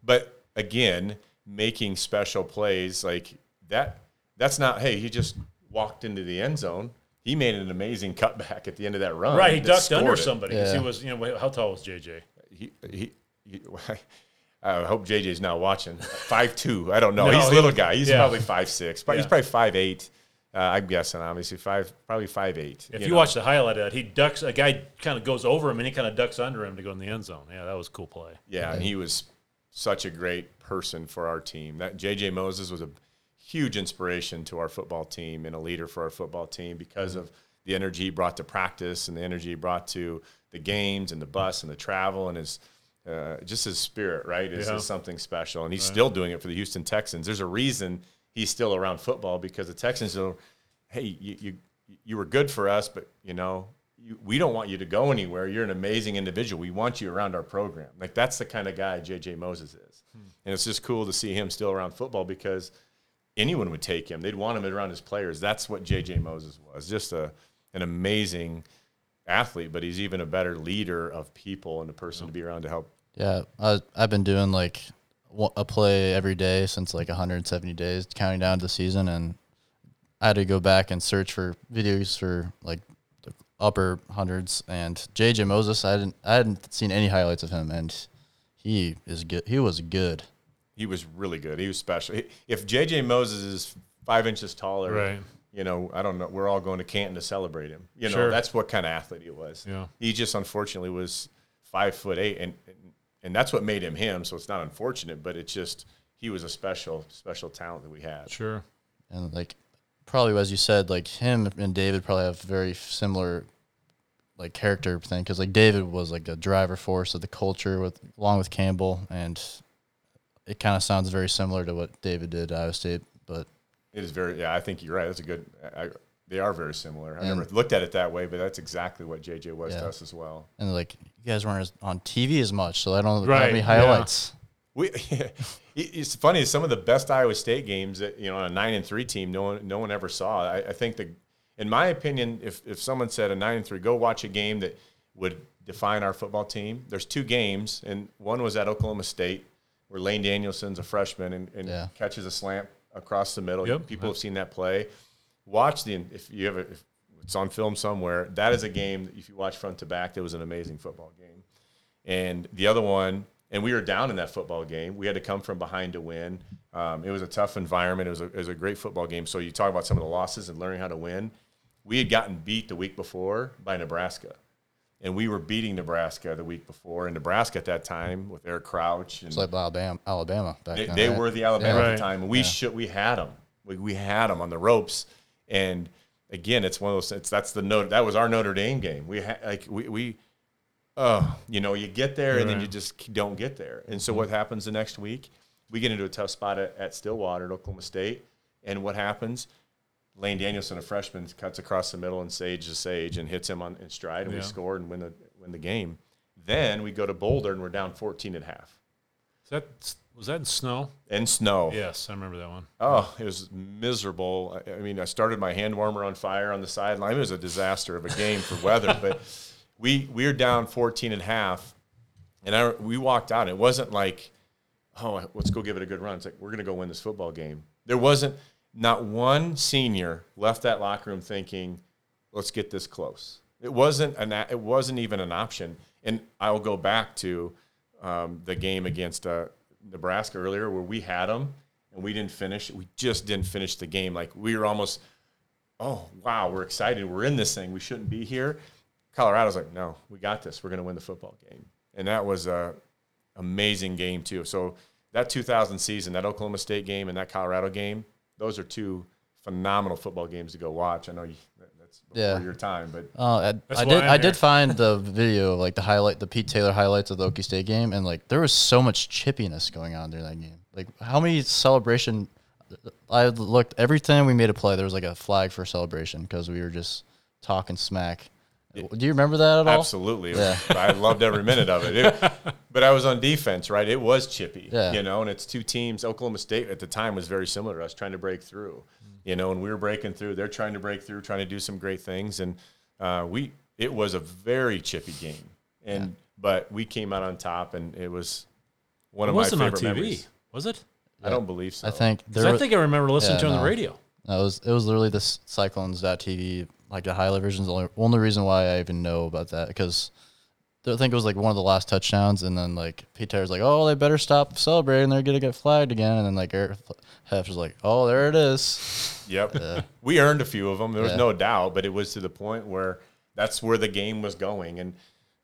S5: But again, making special plays like that, that's not. Hey, he just walked into the end zone. He made an amazing cutback at the end of that run.
S2: Right, he ducked under
S5: it
S2: somebody because
S1: Yeah.
S2: he was, you know, how tall was JJ?
S5: he, he, he I hope JJ's not watching. Five two. I don't know.
S2: No,
S5: he's a little guy. He's
S2: yeah.
S5: probably five six. But he's probably five eight. Uh, I'm guessing, obviously five, probably five eight.
S2: If you, watch the highlight of that, he ducks. A guy kind of goes over him and he kind of ducks under him to go in the end zone. Yeah, that was a cool play.
S5: yeah, and he was such a great person for our team. That JJ Moses was a huge inspiration to our football team and a leader for our football team because of the energy he brought to practice and the energy he brought to the games and the bus and the travel and his uh, just his spirit, right? Is,
S2: Yeah.
S5: is something special, and he's still doing it for the Houston Texans. There's a reason he's still around football because the Texans are, hey, you you, you were good for us, but you know. You, we don't want you to go anywhere. You're an amazing individual. We want you around our program. Like that's the kind of guy JJ Moses is, and it's just cool to see him still around football because anyone would take him. They'd want him around his players. That's what JJ Moses was. Just a an amazing athlete, but he's even a better leader of people and a person to be around to help.
S1: Yeah, I, I've been doing like a play every day since like 170 days, counting down to the season, and I had to go back and search for videos for like the upper hundreds. And JJ Moses, I didn't, I hadn't seen any highlights of him, and he is good. He was good.
S5: He was really good. He was special. If JJ Moses is five inches taller,
S2: Right.
S5: you know, I don't know. We're all going to Canton to celebrate him. You know,
S2: Sure.
S5: that's what kind of athlete he was.
S2: Yeah.
S5: He just unfortunately was five foot eight, and and that's what made him him. So it's not unfortunate, but it's just he was a special special talent that we had.
S2: Sure.
S1: and like probably as you said like him and david probably have very similar like character thing because like david was like a driver force of the culture with along with campbell and it kind of sounds very similar to what david did at iowa state but
S5: It is very. Yeah, I think you're right. That's a good. I, they are very similar. I
S1: And-
S5: never looked at it that way, but that's exactly what JJ was to us as well.
S1: and like you guys weren't on tv as much so i don't
S2: Right,
S1: have any
S2: yeah.
S1: highlights
S5: We, it's funny. Some of the best Iowa State games that you know on a nine and three team, no one, no one ever saw. I, I think the, in my opinion, if if someone said a nine and three, go watch a game that would define our football team. There's two games, and one was at Oklahoma State, where Lane Danielson's a freshman and, and
S1: Yeah.
S5: catches a slant across the middle.
S2: Yep.
S5: People have seen that play. Watch the if you have a, if it's on film somewhere. That is a game that if you watch front to back, that was an amazing football game. And the other one, and we were down in that football game. We had to come from behind to win. Um, it was a tough environment. It was a, it was a great football game. So you talk about some of the losses and learning how to win. We had gotten beat the week before by Nebraska, and we were beating Nebraska the week before. And Nebraska at that time with Eric Crouch and
S1: it's like alabama alabama back
S5: they,
S1: then,
S5: they
S1: right?
S5: were the Alabama at
S2: Right.
S5: the time, and we should we had them. We, we had them on the ropes, and again, it's one of those. It's that's the note. That was our Notre Dame game. We had like we we, oh, you know, you get there and then you just don't get there. And so mm-hmm. what happens the next week? We get into a tough spot at, at Stillwater at Oklahoma State, and what happens? Lane Danielson, a freshman, cuts across the middle and Sage to Sage and hits him on in stride, and
S2: Yeah.
S5: we score and win the win the game. Then we go to Boulder and we're down 14 and a half.
S2: Is that was that in snow?
S5: In snow.
S2: Yes, I remember that one.
S5: Oh, it was miserable. I, I mean, I started my hand warmer on fire on the sideline. It was a disaster of a game for weather, but we we were down 14 and a half, and I, we walked out. It wasn't like, oh, let's go give it a good run. It's like we're going to go win this football game. There wasn't not one senior left that locker room thinking, let's get this close. It wasn't an it wasn't even an option. And I'll go back to um, the game against uh, Nebraska earlier where we had them and we didn't finish. We just didn't finish the game. Like we were almost, oh wow, we're excited. We're in this thing. We shouldn't be here. Colorado's like, no, we got this. We're going to win the football game. And that was a amazing game too. So that 2000 season, that Oklahoma State game and that Colorado game, those are two phenomenal football games to go watch. I know you, that's before
S1: Yeah.
S5: your time, but
S1: Uh, I, I did.
S2: I'm
S1: I
S2: here.
S1: did find the video, like the highlight, the Pete Taylor highlights of the Okie State game, and like there was so much chippiness going on during that game. Like how many celebration? I looked every time we made a play. There was like a flag for celebration because we were just talking smack, Do you remember that at all?
S5: Absolutely.
S1: Yeah.
S5: I loved every minute of it. It- But I was on defense, right? It was chippy,
S1: Yeah.
S5: you know, and it's two teams. Oklahoma State at the time was very similar to us trying to break through, you know, and we were breaking through. They're trying to break through, trying to do some great things. And uh, we, it was a very chippy game. And, but we came out on top and it was one
S2: It
S5: of my
S2: wasn't on
S5: favorite
S2: TV,
S5: memories.
S2: was it?
S5: I don't believe so.
S1: I think, there.
S2: I think I remember listening
S1: Yeah,
S2: to it on the radio.
S1: No, it was it was literally this Cyclones.tv, like the highlight version is the only, only reason why I even know about that because I think it was like one of the last touchdowns, and then like Pete Taylor's like, oh, they better stop celebrating, they're gonna get flagged again, and then like Eric Heft was like, oh, there it is.
S5: Yep. We earned a few of them. There was
S1: Yeah.
S5: no doubt, but it was to the point where that's where the game was going. And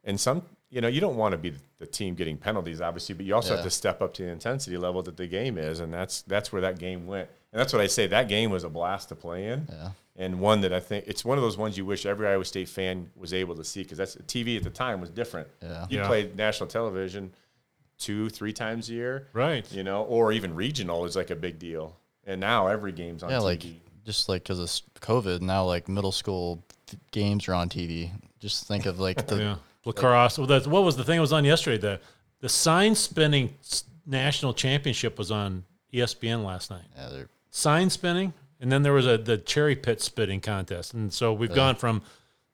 S5: and some, you know, you don't want to be the team getting penalties, obviously, but you also have to step up to the intensity level that the game is, and that's that's where that game went. And that's what I say. That game was a blast to play in,
S1: Yeah.
S5: And one that I think it's one of those ones you wish every Iowa State fan was able to see because that's TV at the time was different.
S1: Yeah.
S5: You
S2: Yeah.
S5: played national television two, three times a year,
S2: Right.
S5: You know, or even regional is like a big deal. And now every game's on
S1: Yeah,
S5: TV.
S1: like just like because of COVID, now like middle school f- games are on TV. Just think of like the
S2: Yeah. Lacrosse. Well, that's, what was the thing that was on yesterday? The the sign spinning national championship was on ESPN last night.
S1: yeah, they're
S2: Sign spinning, and then there was a the cherry pit spitting contest, and so we've gone from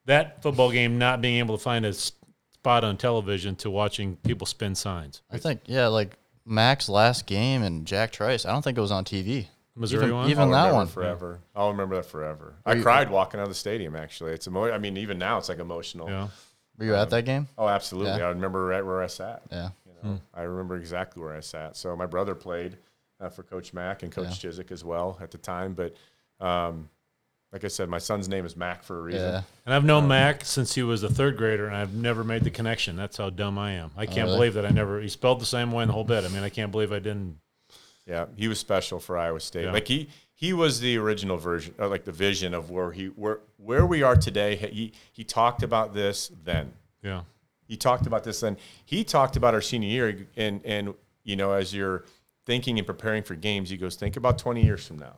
S2: that football game not being able to find a spot on television to watching people spin signs.
S1: I think yeah, like Mac's last game and Jack Trice. I don't think it was on TV.
S2: Missouri
S1: even,
S2: one?
S1: even
S5: I'll
S1: that one.
S5: forever. I'll remember that forever. I cried walking out of the stadium. Actually, it's emo- I mean, even now it's like emotional.
S2: Yeah.
S1: Were you at that game?
S5: Oh, absolutely.
S1: Yeah.
S5: I remember right where I sat.
S1: Yeah.
S5: You know, I remember exactly where I sat. So my brother played uh, for Coach Mack and Coach Chizik as well at the time. But um, like I said, my son's name is Mac for a reason.
S1: Yeah.
S2: And I've known Mac since he was a third grader, and I've never made the connection. That's how dumb I am. I can't
S1: really?
S2: believe that I never. He spelled the same way in the whole bit. I mean, I can't believe I didn't.
S5: Yeah, he was special for Iowa State.
S2: Yeah.
S5: Like he he was the original version, or like the vision of where he where where we are today. He he talked about this then.
S2: Yeah.
S5: He talked about this then. He talked about our senior year, and and you know, as you're thinking and preparing for games, he goes, think about 20 years from now.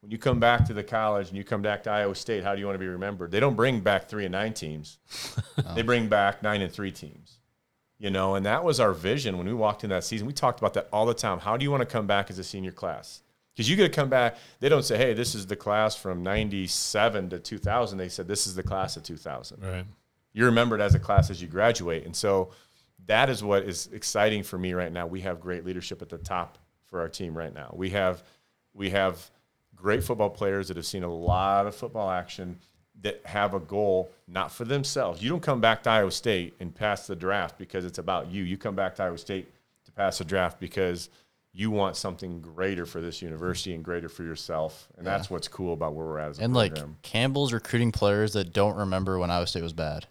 S5: When you come back to the college and you come back to Iowa State, how do you want to be remembered? They don't bring back three and nine teams. They bring back nine and three teams. You know, and that was our vision when we walked in that season. We talked about that all the time. How do you want to come back as a senior class? Because you get to come back, they don't say, hey, this is the class from 97 to 2000. They said, this is the class of 2000
S2: Right.
S5: you're remembered as a class as you graduate. And so that is what is exciting for me right now. We have great leadership at the top for our team right now. We have we have great football players that have seen a lot of football action that have a goal not for themselves. You don't come back to Iowa State and pass the draft because it's about you. You come back to Iowa State to pass the draft because you want something greater for this university and greater for yourself. And that's what's cool about where we're at as a
S1: And like
S5: program.
S1: Campbell's recruiting players that don't remember when Iowa State was bad.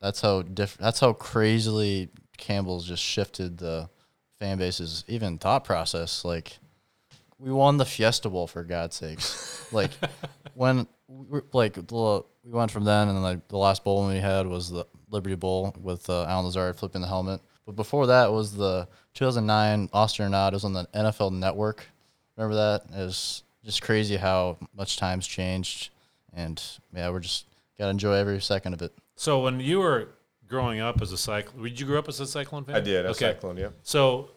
S1: That's how diff- That's how crazily Campbell's just shifted the fan base's even thought process. Like we won the Fiesta Bowl for God's sakes. like when we, like the, we went from then and then like the last bowl we had was the Liberty Bowl with uh, Allen Lazard flipping the helmet. But before that was the 2009 Austin Nod. It was on the NFL Network. Remember that? It was just crazy how much times changed, and yeah, we're just gotta enjoy every second of it.
S2: So when you were growing up as a cyclone, did you grow up as a cyclone fan?
S5: I did. A
S2: Okay.
S5: cyclone, yep.
S2: So,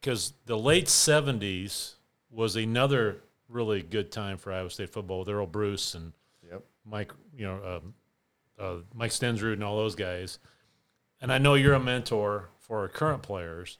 S2: because the late '70s was another really good time for Iowa State football with Earle Bruce and
S5: Yep.
S2: Mike, you know, um, uh, Mike Stensrud and all those guys. And I know you're a mentor for our current players.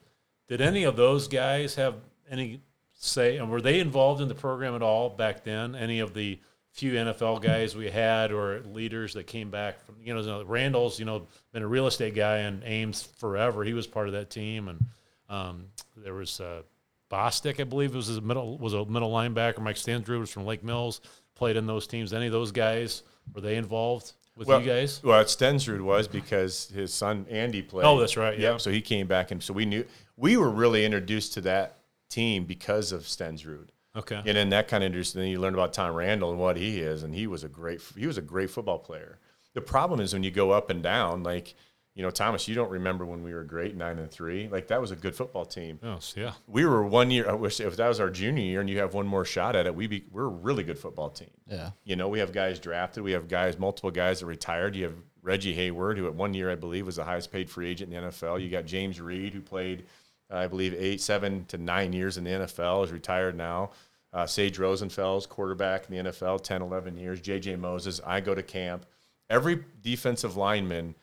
S2: Did any of those guys have any say, and were they involved in the program at all back then? Any of the few NFL guys we had or leaders that came back from, you know, Randall's, you know, been a real estate guy in Ames forever. He was part of that team. And um, there was uh, Bostic, I believe, was a middle was a middle linebacker. Mike Stensrud was from Lake Mills, played in those teams. Any of those guys were they involved with
S5: Well,
S2: you guys?
S5: Well, Stensrud was because his son Andy played.
S2: Oh, that's right, yeah.
S5: Yep. So he came back, and so we knew we were really introduced to that team because of Stensrud.
S2: Okay.
S5: And then that kind of interesting. Then you learned about Tom Randall and what he is, and he was a great he was a great football player. The problem is when you go up and down, like You know, Thomas, you don't remember when we were great, nine and three. Like that was a good football team.
S2: Yes, yeah.
S5: We were one year. I wish if that was our junior year, and you have one more shot at it, we be we're a really good football team.
S1: Yeah.
S5: You know, we have guys drafted. We have guys, multiple guys that retired. You have Reggie Hayward, who at one year I believe was the highest paid free agent in the NFL. You got James Reed, who played, uh, I believe, eight, seven to nine years in the NFL, is retired now. Uh, Sage Rosenfels, quarterback in the NFL, 10, 11 years. J.J. Moses. I go to camp. Every defensive lineman,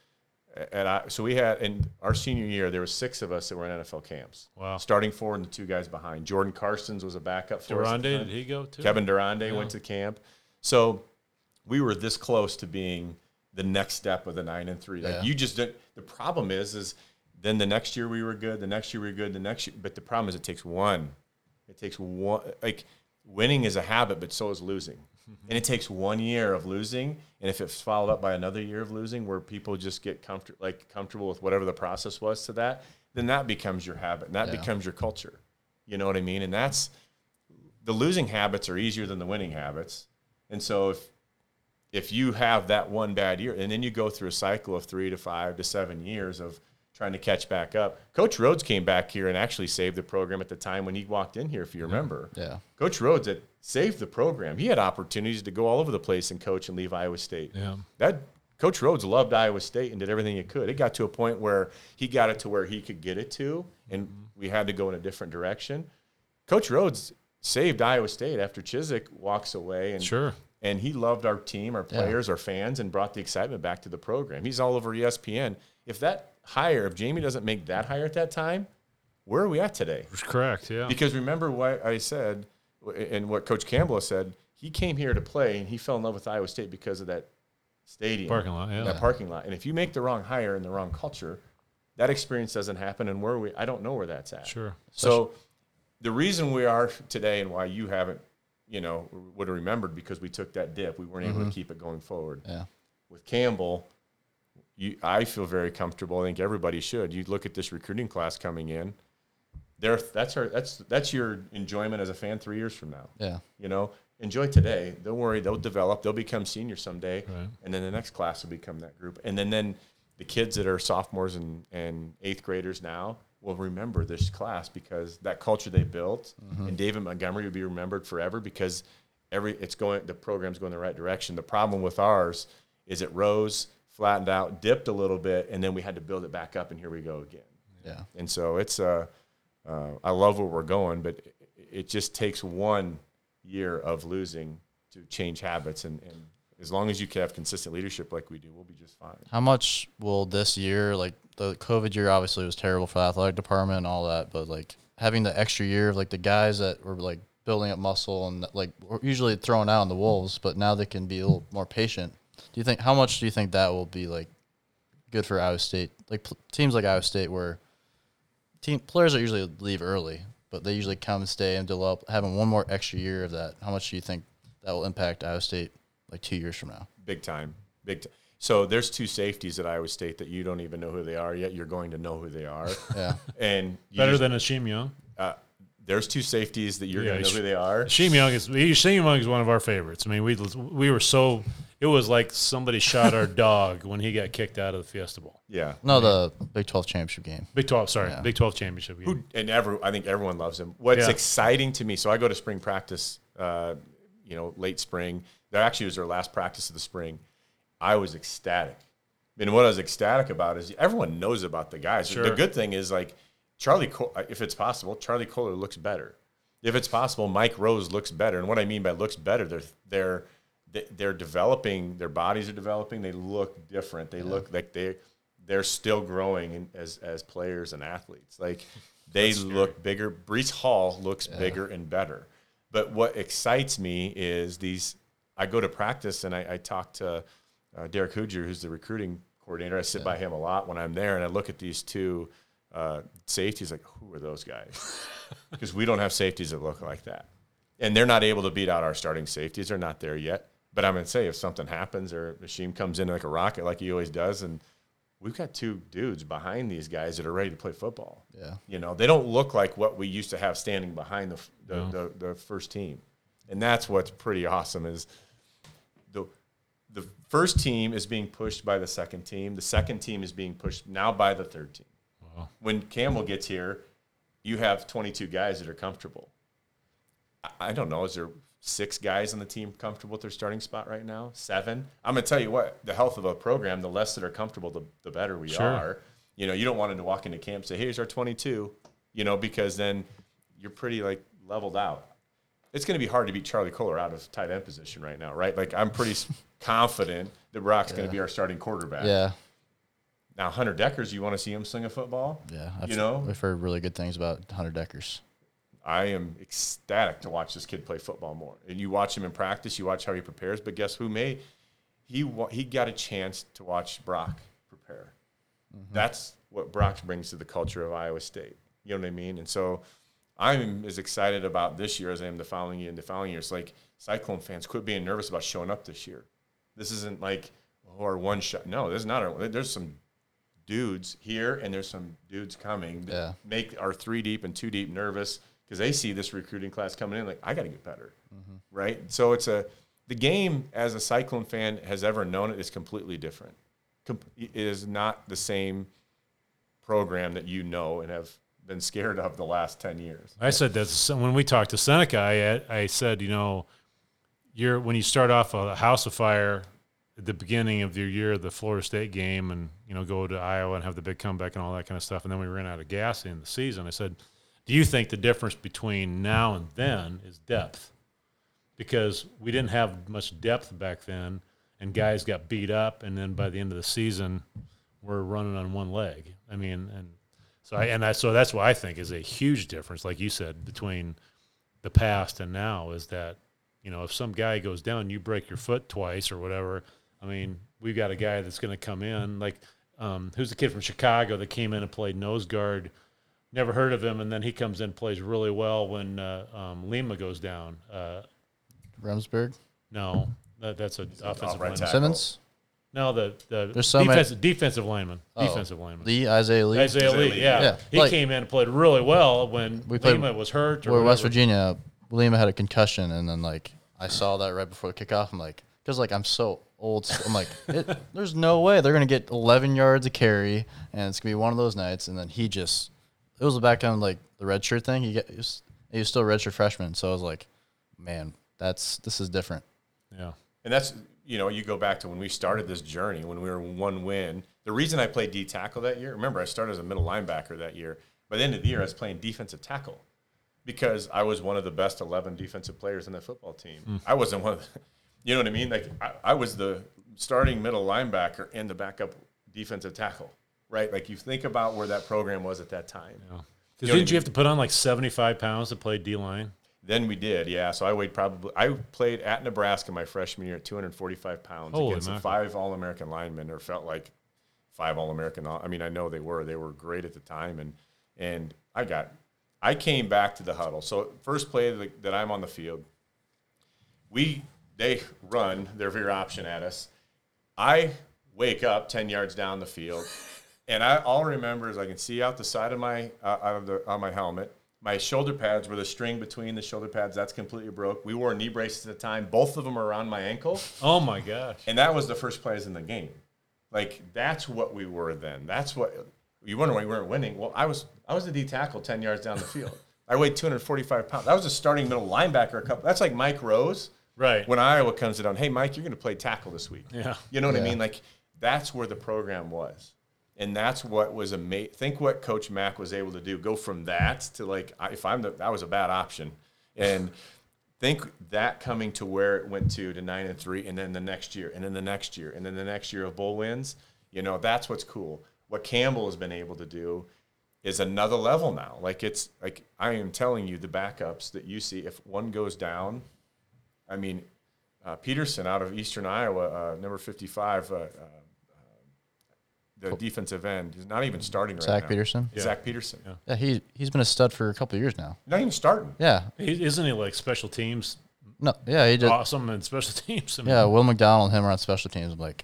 S5: and I, so we had in our senior year, there were six of us that were in NFL camps.
S2: Wow.
S5: Starting four and the two guys behind. Jordan Carsons was a backup for us.
S2: Durande, did he go too?
S5: Kevin Durande went to camp. So we were this close to being the next step of the nine and three. Like
S1: Yeah.
S5: you just didn't, the problem is is then the next year we were good, the next year we were good, the next year but the problem is it takes one. It takes one like winning is a habit, but so is losing. And it takes one year of losing, and if it's followed up by another year of losing, where people just get comfort like comfortable with whatever the process was to that, then that becomes your habit, and that
S1: Yeah.
S5: becomes your culture. You know what I mean? And that's the losing habits are easier than the winning habits. And so if if you have that one bad year and then you go through a cycle of 3 to 5 to 7 years of trying to catch back up. Coach Rhoads came back here and actually saved the program at the time when he walked in here if you remember.
S1: Yeah.
S5: Coach Rhoads had saved the program. He had opportunities to go all over the place and coach and leave Iowa State.
S2: Yeah.
S5: That Coach Rhoads loved Iowa State and did everything he could. It got to a point where he got it to where he could get it to, and mm-hmm. we had to go in a different direction. Coach Rhoads saved Iowa State after Chizik walks away, and
S2: Sure.
S5: and he loved our team, our players, our fans, and brought the excitement back to the program. He's all over ESPN. If that hire, if Jamie doesn't make that hire at that time, where are we at today?
S2: That's correct. Yeah.
S5: Because remember what I said and what Coach Campbell said. He came here to play and he fell in love with Iowa State because of that stadium,
S2: Parking lot, yeah.
S5: that parking lot. And if you make the wrong hire in the wrong culture, that experience doesn't happen. And where we, I don't know where that's at.
S2: Sure.
S5: So the reason we are today and why you haven't, you know, would have remembered because we took that dip, we weren't able to mm-hmm. keep it going forward.
S1: Yeah.
S5: With Campbell, you, I feel very comfortable. I think everybody should. You look at this recruiting class coming in. There, that's our, that's that's your enjoyment as a fan three years from now.
S1: Yeah.
S5: You know, enjoy today. Don't worry, they'll develop. They'll become seniors someday,
S2: Right.
S5: and then the next class will become that group. And then then the kids that are sophomores and, and eighth graders now will remember this class because that culture they built. Mm-hmm. And David Montgomery will be remembered forever because every it's going the program's going the right direction. The problem with ours is it rose, flattened out, dipped a little bit, and then we had to build it back up, and here we go again.
S1: Yeah.
S5: And so it's uh, uh, I love where we're going, but it, it just takes one year of losing to change habits, and, and as long as you can have consistent leadership like we do, we'll be just fine.
S1: How much will this year, like the COVID year, obviously was terrible for the athletic department and all that, but like having the extra year of like the guys that were like building up muscle and like usually thrown out on the wolves, but now they can be a little more patient. Do you think how much do you think that will be like good for Iowa State? Like pl- teams like Iowa State where team players are usually leave early, but they usually come and stay and develop. Having one more extra year of that, how much do you think that will impact Iowa State like two years from now?
S5: Big time, big. T- so there's two safeties at Iowa State that you don't even know who they are yet. You're going to know who they are,
S1: Yeah.
S5: and
S2: Better
S5: just-
S2: than Isheem Young.
S5: uh, there's two safeties that you're
S2: Yeah,
S5: going to know who they are.
S2: Isheem Young is Isheem Young is one of our favorites. I mean, we we were so it was like somebody shot our dog when he got kicked out of the Fiesta Bowl.
S5: Yeah,
S1: No, the Big Twelve championship game.
S2: Big Twelve, sorry,
S1: Yeah.
S2: Big Twelve championship game.
S5: who and every I think everyone loves him. What's
S2: Yeah.
S5: exciting to me, so I go to spring practice, uh, you know, late spring. That actually was our last practice of the spring. I was ecstatic. And what I was ecstatic about is everyone knows about the guys. The
S2: Sure.
S5: good thing is like Charlie, Col- if it's possible, Charlie Kolar looks better. If it's possible, Mike Rose looks better. And what I mean by looks better, they're they're they- they're developing. Their bodies are developing. They look different. They look like they they're still growing as as players and athletes. Like they look bigger. Breece Hall looks bigger and better. But what excites me is these. I go to practice and I, I talk to uh, Derek Hoosier, who's the recruiting coordinator. I sit by him a lot when I'm there, and I look at these two uh, safeties. Like, who are those guys? Because we don't have safeties that look like that, and they're not able to beat out our starting safeties. They're not there yet. But I'm gonna say if something happens or Machine comes in like a rocket, like he always does, and we've got two dudes behind these guys that are ready to play football.
S1: Yeah.
S5: You know, they don't look like what we used to have standing behind the the, the, the first team, and that's what's pretty awesome is the the first team is being pushed by the second team. The second team is being pushed now by the third team. When Campbell gets here, you have 22 guys that are comfortable. I- I don't know. Is there six guys on the team comfortable with their starting spot right now? Seven? I'm going to tell you what, the health of a program, the less that are comfortable, the, the better we
S2: Sure.
S5: are. You know, you don't want them to walk into camp and say, here's our 22, you know, because then you're pretty like leveled out. It's going to be hard to beat Charlie Kolar out of tight end position right now, right? Like I'm pretty confident that Brock's going to be our starting quarterback.
S1: Yeah,
S5: Now, Hunter Dekkers, you want to see him sling a football?
S1: yeah. I've,
S5: You know?
S1: we've heard really good things about Hunter Dekkers.
S5: I am ecstatic to watch this kid play football more. And you watch him in practice, you watch how he prepares. But guess who may he he got a chance to watch Brock prepare. Mm-hmm. That's what Brock brings to the culture of Iowa State. You know what I mean? And so I'm as excited about this year as I am the following year and the following year. It's like Cyclone fans quit being nervous about showing up this year. This isn't like oh, our one shot. No, this is not our. There's some dudes here and there's some dudes coming that
S1: Yeah.
S5: make our three deep and two deep nervous because they see this recruiting class coming in like I got to get better, right? So it's a the game as a Cyclone fan has ever known it is completely different. Com- It is not the same program that you know and have been scared of the last ten years.
S2: I said that when we talked to Seneca. I, I said, you know, you're when you start off a house of fire at the beginning of your year, the Florida State game, and you know go to Iowa and have the big comeback and all that kind of stuff, and then we ran out of gas in the season. I said, do you think the difference between now and then is depth? Because we didn't have much depth back then, and guys got beat up, and then by the end of the season, we're running on one leg. I mean, and so I and I so that's what I think is a huge difference, like you said, between the past and now is that you know if some guy goes down, you break your foot twice or whatever. I mean, we've got a guy that's going to come in like um, who's the kid from Chicago that came in and played nose guard. Never heard of him, and then he comes in and plays really well when uh, um, Lima goes down. Uh,
S1: Remsberg,
S2: no, that, that's a offensive
S5: right
S2: lineman.
S1: Simmons,
S2: No, the the
S1: There's so many-
S2: defensive, defensive lineman,
S1: Oh.
S2: defensive lineman.
S1: Lee Isaiah Lee.
S2: Isaiah
S5: Isaiah
S2: Lee,
S5: Lee,
S2: yeah.
S1: yeah.
S2: He
S1: Like-
S2: came in and played really well when
S1: We played-
S2: Lima was hurt. Or
S1: Where West. Virginia, Lima had a concussion, and then like I saw that right before the kickoff. I'm like, because like I'm so old, I'm like, it, there's no way they're gonna get 11 yards of carry, and it's gonna be one of those nights. And then he just, it was back on like the red shirt thing. He, get, he was he was still a redshirt freshman, so I was like, man, that's this is different.
S2: Yeah.
S5: And that's you know, you go back to when we started this journey when we were one win. The reason I played D tackle that year, remember I started as a middle linebacker that year. By the end of the year, I was playing defensive tackle because I was one of the best eleven defensive players in the football team. Hmm. I wasn't one of the, you know what I mean? Like I, I was the starting middle linebacker and the backup defensive tackle. Right? Like you think about where that program was at that time.
S2: Because
S5: You know
S2: didn't
S5: I
S2: you have to put on like 75 pounds to play D line?
S5: Then we did, yeah. So I weighed probably. I played at Nebraska my freshman year at 245 pounds
S2: Holy
S5: against the five All-American linemen, or felt like five All-American. I mean, I know they were. They were great at the time, and and I got. I came back to the huddle. So first play that, that I'm on the field, we they run their veer option at us. I wake up 10 yards down the field, and I all I remember is I can see out the side of my uh, out of the on my helmet. My shoulder pads were the string between the shoulder pads. That's completely broke. We wore knee braces at the time. Both of them are around my ankle,
S2: Oh my gosh.
S5: and that was the first plays in the game. Like that's what we were then. That's what you wonder why we weren't winning. Well, I was I was a D tackle 10 yards down the field. I weighed 245 pounds. That was a starting middle linebacker. A couple. That's like Mike Rose
S2: Right.
S5: when Iowa comes down, hey Mike, you're going to play tackle this week.
S2: Yeah.
S5: you know what I mean. Like that's where the program was, and that's what was amazing. Think what Coach Mack was able to do. Go from that to like, if I'm the, that was a bad option, and think that coming to where it went to to nine and three, and then the next year, and then the next year, and then the next year of bowl wins. You know, that's what's cool. What Campbell has been able to do is another level now. Like it's like I am telling you, the backups that you see, if one goes down, I mean, uh, Peterson out of Eastern Iowa, uh, number 55, uh, uh, the defensive end, is not even starting right
S1: Zach
S5: now.
S1: Peterson.
S5: Zach Peterson.
S1: Yeah, he he's been a stud for a couple of years now.
S5: Not even starting.
S1: Yeah,
S2: He- Isn't he like special teams
S1: no, yeah, he did.
S2: awesome and special teams? I mean,
S1: Yeah, Will McDonald and him are on special teams. I'm like,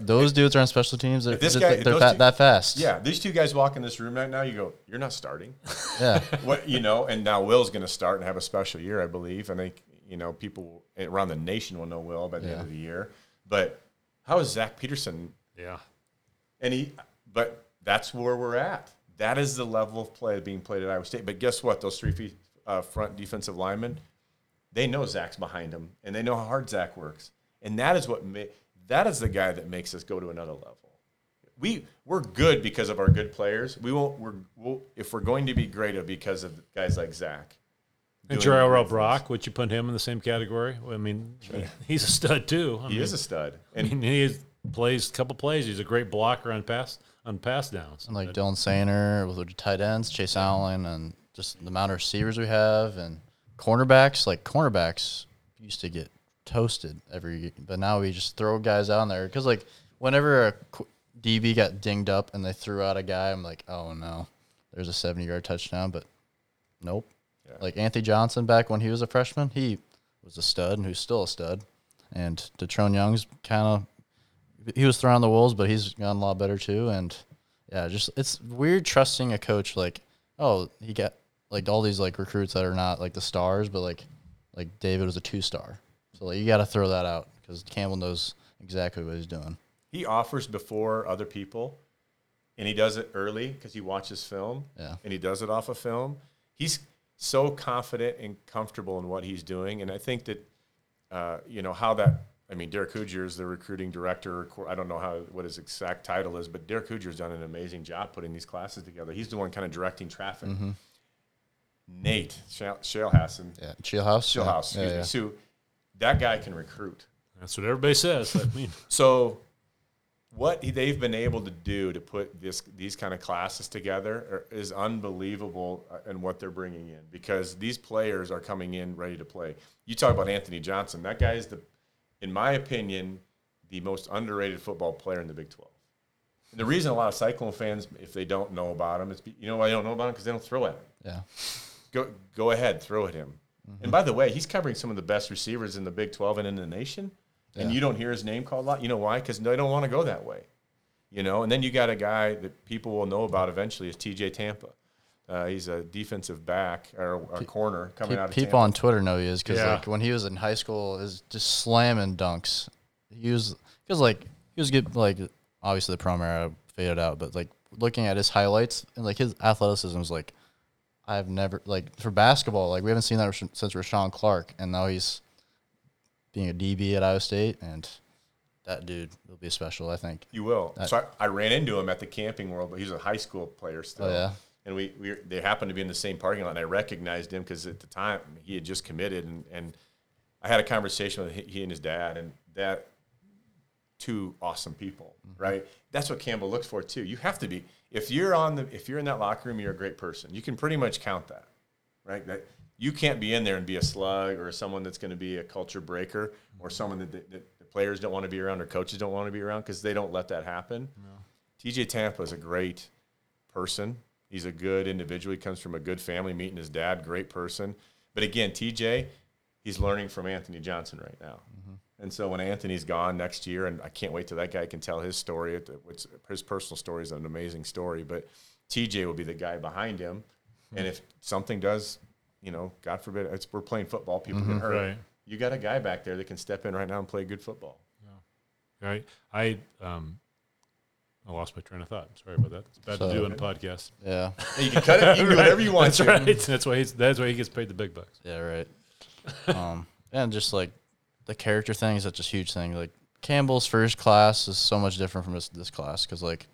S1: those dudes are on special teams. They're,
S5: this
S1: they're,
S5: guy-
S1: they're fa-
S5: two-
S1: that fast.
S5: Yeah, these two guys walk in this room right now. You go, you're not starting.
S1: yeah.
S5: what you know, and now Will's going to start and have a special year, I believe. I think you know people around the nation will know Will by the end of the year. But how is Zach Peterson?
S2: Yeah.
S5: And he, but that's where we're at. That is the level of play being played at Iowa State. But guess what? Those three feet, uh, front defensive linemen, they know Zach's behind them, and they know how hard Zach works. And that is what ma- that is the guy that makes us go to another level. We we're good because of our good players. We won't. We're we'll, if we're going to be great, because of guys like Zach.
S2: And Jarrell. Brock, would you put him in the same category? I mean, he- he's a stud too. I
S5: He
S2: mean,
S5: is a stud,
S2: I
S5: and
S2: mean, he is, plays a couple plays. He's a great blocker on pass on pass downs.
S1: And like Dylan Soehner with the tight ends, Chase Allen, and just the amount of receivers we have and cornerbacks. Like cornerbacks used to get toasted every, but now we just throw guys out there because like whenever a qu- DB got dinged up and they threw out a guy, I'm like, oh no, there's a 70 yard touchdown, but nope.
S5: Yeah.
S1: Like Anthony Johnson back when he was a freshman, he was a stud and who's still a stud. And Datrone Young's kind of he was throwing the wolves, but he's gotten a lot better too. And yeah, just it's weird trusting a coach like, oh, he got like all these like recruits that are not like the stars, but like like David was a two star. So like you got to throw that out because Campbell knows exactly what he's doing.
S5: he offers before other people, and he does it early because he watches film.
S1: Yeah.
S5: and he does it off of film. He's so confident and comfortable in what he's doing, and I think that uh, you know how that. I mean, Derek Hoosier is the recruiting director. I don't know how what his exact title is, but Derek Hoosier's done an amazing job putting these classes together. He's the one kind of directing traffic. Mm-hmm. Nate Shale, Shale Hassan,
S1: Yeah, Chillhouse.
S5: Shale
S1: yeah.
S5: House,
S1: Yeah,
S5: excuse
S1: yeah.
S5: me. Sue, that guy can recruit.
S2: That's what everybody says. I mean,
S5: So, what they've been able to do to put this these kind of classes together are- is unbelievable, uh, and what they're bringing in because these players are coming in ready to play. You talk about Anthony Johnson. That guy is the, in my opinion, the most underrated football player in the Big Twelve. And the reason a lot of Cyclone fans, if they don't know about him, is be- you know why they don't know about him because they don't throw at him
S1: yeah.
S5: go go ahead, throw at him.
S1: Mm-hmm.
S5: And by the way, he's covering some of the best receivers in the Big 12 and in the nation. And you don't hear his name called a lot. You know why? Because they don't want to go that way. You know, and then you got a guy that people will know about eventually is TJ Tampa. Uh, he's a defensive back or a corner coming
S1: Pe-
S5: out of
S1: people
S5: Tampa.
S1: on Twitter know he is because
S2: Yeah.
S1: like when he was in high school, is just slamming dunks. He was because like he was good. Like obviously the prom era faded out, but like looking at his highlights and like his athleticism is like I've never like for basketball like we haven't seen that since Rahshon Clark, and now he's being a DB at Iowa State, and that dude will be special. I think.
S5: You will. so I, I ran into him at the Camping World, but he's a high school player still.
S1: Oh, yeah?
S5: And we, we they happened to be in the same parking lot, and I recognized him because at the time he had just committed, and, and I had a conversation with he, and his dad, and that two awesome people, mm-hmm. right? That's what Campbell looks for too. You have to be if you're on the if you're in that locker room, you're a great person. You can pretty much count that, right? That you can't be in there and be a slug or someone that's going to be a culture breaker or mm-hmm. someone that, that, that the players don't want to be around or coaches don't want to be around because they don't let that happen. TJ Tampa is a great person. He's a good individual. He comes from a good family, meeting his dad, great person. But again, TJ, he's learning from Anthony Johnson right now. Mm-hmm. And so when Anthony's gone next year, and I can't wait till that guy can tell his story. Which his personal story is an amazing story, but TJ will be the guy behind him. Hmm. And if something does, you know, God forbid, it's, we're playing football, people get mm-hmm. hurt.
S2: Right.
S5: You got a guy back there that can step in right now and play good football.
S2: right? I um, I lost my train of thought. Sorry about that. It's bad to do on a podcast.
S1: Yeah.
S5: You can cut it. You can do whatever you want.
S2: That's
S5: to.
S2: right. That's why he's. That's why he gets paid the big bucks.
S1: Yeah, right. um, and just like the character thing is such a huge thing. Like Campbell's first class is so much different from this, this class because like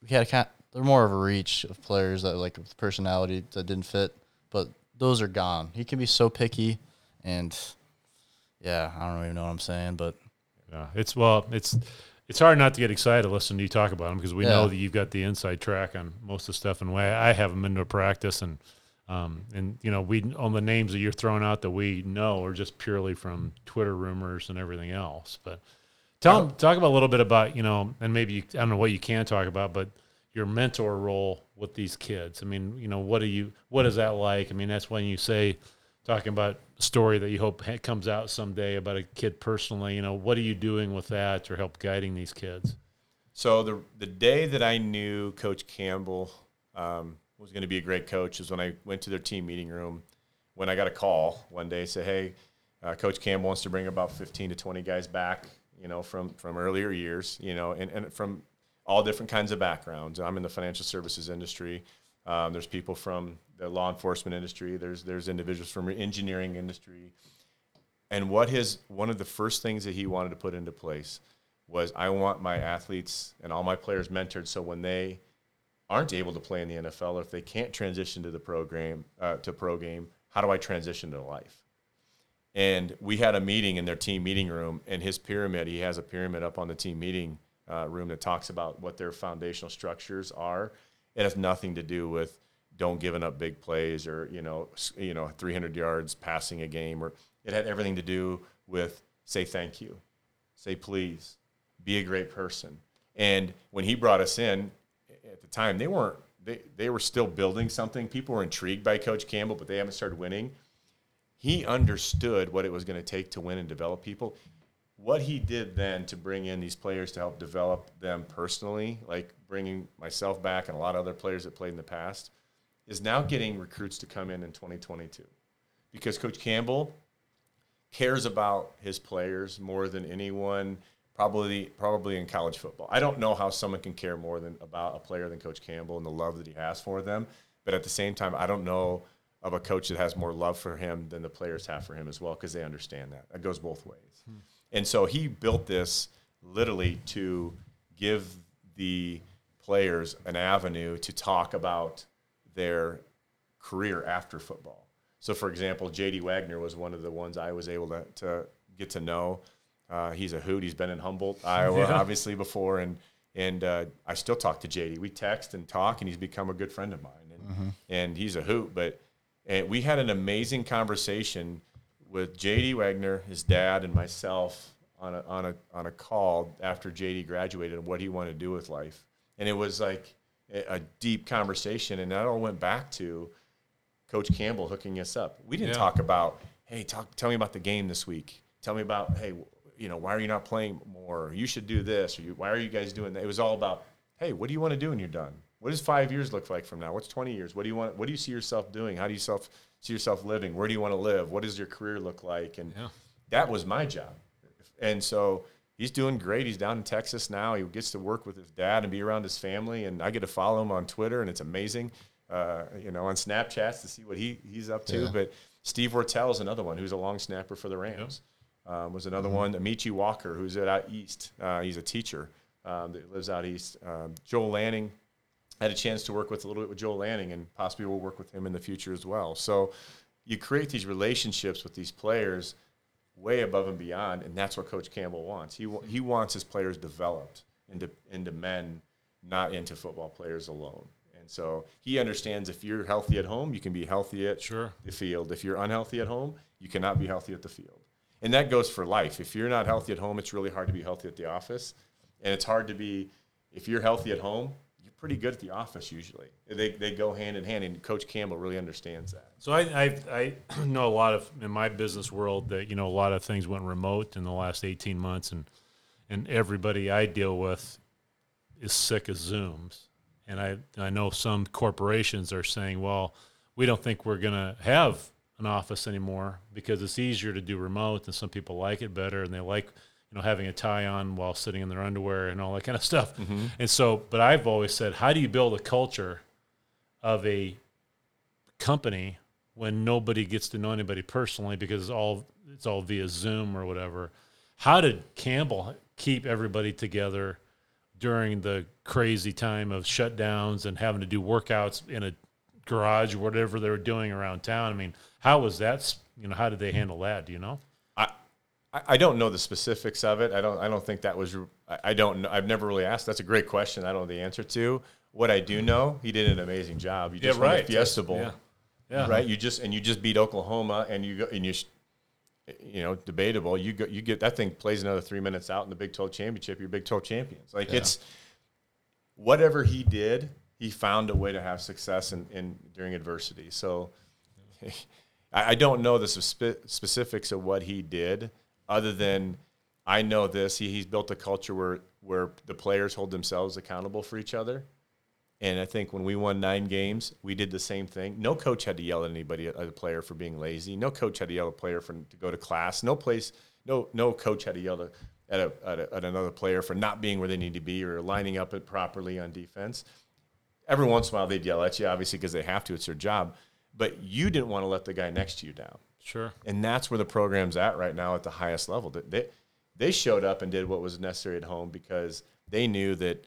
S1: we had a kind, they're more of a reach of players that like with personality that didn't fit, but those are gone. He can be so picky, and yeah, I don't even know what I'm saying, but
S2: Yeah, it's well, it's it's hard not to get excited listening to you talk about them because we
S1: Yeah.
S2: know that you've got the inside track on most of the stuff. And way I haven't been to practice, and um, and you know we on the names that you're throwing out that we know are just purely from Twitter rumors and everything else. But tell talk about a little bit about you know, and maybe you, I don't know what you can talk about, but your mentor role with these kids. I mean, you know, what do you what is that like? I mean, that's when you say talking about a story that you hope comes out someday about a kid personally. You know, what are you doing with that or help guiding these kids?
S5: So the the day that I knew Coach Campbell um, was going to be a great coach is when I went to their team meeting room. When I got a call one day, say, "Hey, uh, Coach Campbell wants to bring about 15 to 20 guys back you know, from from earlier years, you know, and, and from all different kinds of backgrounds. I'm in the financial services industry. Um, there's people from the law enforcement industry. There's there's individuals from engineering industry. And what his one of the first things that he wanted to put into place was I want my athletes and all my players mentored so when they aren't able to play in the NFL or if they can't transition to the program uh, to pro game, how do I transition to life? And we had a meeting in their team meeting room, and his pyramid. He has a pyramid up on the team meeting uh, room that talks about what their foundational structures are. It has nothing to do with don't giving up big plays or you know you know 300 yards passing a game, or it had everything to do with say thank you, say please, be a great person. And when he brought us in, at the time they weren't they, they were still building something. People were intrigued by Coach Campbell, but they haven't started winning. He understood what it was going to take to win and develop people. What he did then to bring in these players to help develop them personally, like bringing myself back and a lot of other players that played in the past, is now getting recruits to come in in 2022. Because Coach Campbell cares about his players more than anyone probably probably in college football. I don't know how someone can care more than about a player than Coach Campbell and the love that he has for them. But at the same time, I don't know of a coach that has more love for him than the players have for him as well because they understand that. It goes both ways. Hmm. And so he built this literally to give the players an avenue to talk about their career after football. So, for example, J.D. Wagner was one of the ones I was able to, to get to know. Uh, he's a hoot. He's been in Humboldt, Iowa, obviously before, and and uh, I still talk to J.D. We text and talk, and he's become a good friend of mine. And, and he's a hoot. But and we had an amazing conversation with J.D. Wagner, his dad, and myself on a on a on a call after J.D. graduated and what he wanted to do with life. And it was like a, deep conversation, and that all went back to Coach Campbell hooking us up. We didn't
S2: Yeah.
S5: talk about, hey, talk, tell me about the game this week. Tell me about, hey, you know, why are you not playing more? You should do this. Or you, why are you guys doing that? It was all about, hey, what do you want to do when you're done? What does five years look like from now? What's 20 years? What do you want? What do you see yourself doing? How do you self see yourself living? Where do you want to live? What does your career look like? And
S2: Yeah.
S5: that was my job. And so he's doing great. He's down in Texas now. He gets to work with his dad and be around his family. And I get to follow him on Twitter, and it's amazing. Uh, you know, on Snapchats to see what he he's up to.
S1: Yeah.
S5: But Steve Wirtel is another one who's a long snapper for the Rams. Um, was another one. Amici Walker, who's out east. Uh, he's a teacher um, that lives out east. Um, Joel Lanning had a chance to work with a little bit with Joel Lanning, and possibly we'll work with him in the future as well. So you create these relationships with these players way above and beyond, and that's what Coach Campbell wants. He he wants his players developed into into men, not into football players alone. And so he understands if you're healthy at home, you can be healthy at
S2: Sure.
S5: the field. If you're unhealthy at home, you cannot be healthy at the field. And that goes for life. If you're not healthy at home, it's really hard to be healthy at the office. And it's hard to be, if you're healthy at home, pretty good at the office usually. They, they go hand in hand, and Coach Campbell really understands that.
S2: So I, I I know a lot of in my business world that you know a lot of things went remote in the last eighteen months, and and everybody I deal with is sick of Zooms, and I I know some corporations are saying, well, we don't think we're gonna have an office anymore because it's easier to do remote, and some people like it better, and they like you know having a tie on while sitting in their underwear and all that kind of stuff. Mm-hmm. And so, but I've always said, how do you build a culture of a company when nobody gets to know anybody personally because it's all it's all via Zoom or whatever. How did Campbell keep everybody together during the crazy time of shutdowns and having to do workouts in a garage or whatever they were doing around town? I mean, how was that? You know, how did they mm-hmm. handle that? Do you know?
S5: I, don't know the specifics of it. I don't. I don't think that was. I, I don't. know. I've never really asked. That's a great question. I don't know the answer to. What I do know, he did an amazing job. You just won the Fiesta Bowl,
S2: Yeah. Yeah.
S5: right? You just and you just beat Oklahoma, and you go and you, you know, debatable. You go, you get that thing plays another three minutes out in the Big Twelve championship. You're Big Twelve champions. Like it's whatever he did, he found a way to have success in, in during adversity. So I, I don't know the spe- specifics of what he did, other than I know this: he, he's built a culture where where the players hold themselves accountable for each other. And I think when we won nine games, we did the same thing. No coach had to yell at anybody, at a player for being lazy. No coach had to yell at a player for to go to class. No place, no no coach had to yell at, a, at, a, at another player for not being where they need to be or lining up it properly on defense. Every once in a while, they'd yell at you, obviously, because they have to. It's their job. But you didn't want to let the guy next to you down.
S2: Sure.
S5: And that's where the program's at right now at the highest level. They, they showed up and did what was necessary at home because they knew that,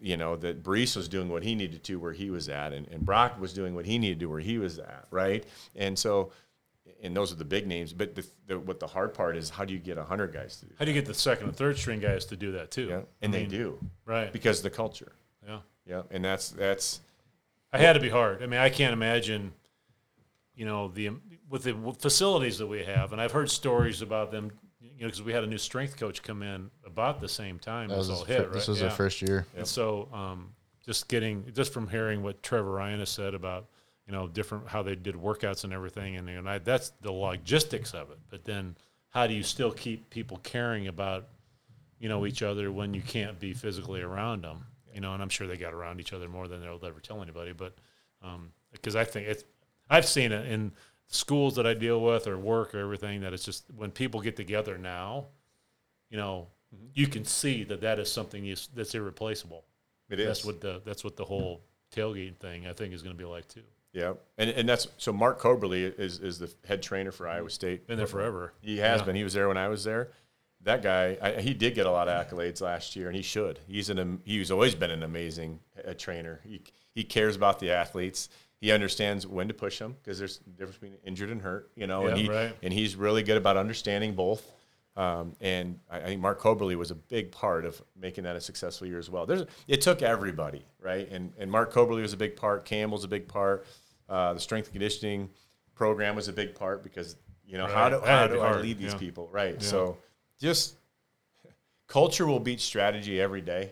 S5: you know, that Breece was doing what he needed to where he was at, and, and Brock was doing what he needed to where he was at, right? And so, and those are the big names. But the, the, what the hard part is, how do you get 100 guys to do
S2: How do you get the second and third string guys to do that too?
S5: Yeah, and
S2: I
S5: they
S2: mean,
S5: do
S2: Right.
S5: because of the culture.
S2: Yeah.
S5: Yeah, and that's that's
S2: I had to be hard. I mean, I can't imagine, you know, the with the facilities that we have, and I've heard stories about them. You know, because we had a new strength coach come in about the same time
S1: That was
S2: all hit.
S1: fir- this was
S2: Yeah.
S1: their first year.
S2: And so, um, just getting just from hearing what Trevor Ryan has said about you know different how they did workouts and everything, and, and I, that's the logistics of it. But then, how do you still keep people caring about you know each other when you can't be physically around them? You know, and I'm sure they got around each other more than they'll ever tell anybody. But because I think it's I've seen it in schools that I deal with or work or everything that it's just when people get together now, you know, you can see that that is something you, that's irreplaceable.
S5: it
S2: That's what the that's what the whole tailgate thing I think is going to be like too.
S5: Yeah, and and that's so. Mark Coberley is is the head trainer for Iowa State.
S2: Been there forever.
S5: He has
S2: Yeah.
S5: been. He was there when I was there. That guy, I, he did get a lot of accolades last year, and he should. He's an he's always been an amazing uh, trainer. He he cares about the athletes. He understands when to push them because there's a difference between injured and hurt, you know. and he
S2: right.
S5: and he's really good about understanding both. Um, and I, I think Mark Coberley was a big part of making that a successful year as well. There's it took everybody, right? And and Mark Coberley was a big part. Campbell's a big part. Uh, the strength and conditioning program was a big part because you know how do
S2: That
S5: how do I
S2: hard,
S5: lead these
S2: yeah.
S5: people, right? So just culture will beat strategy every day.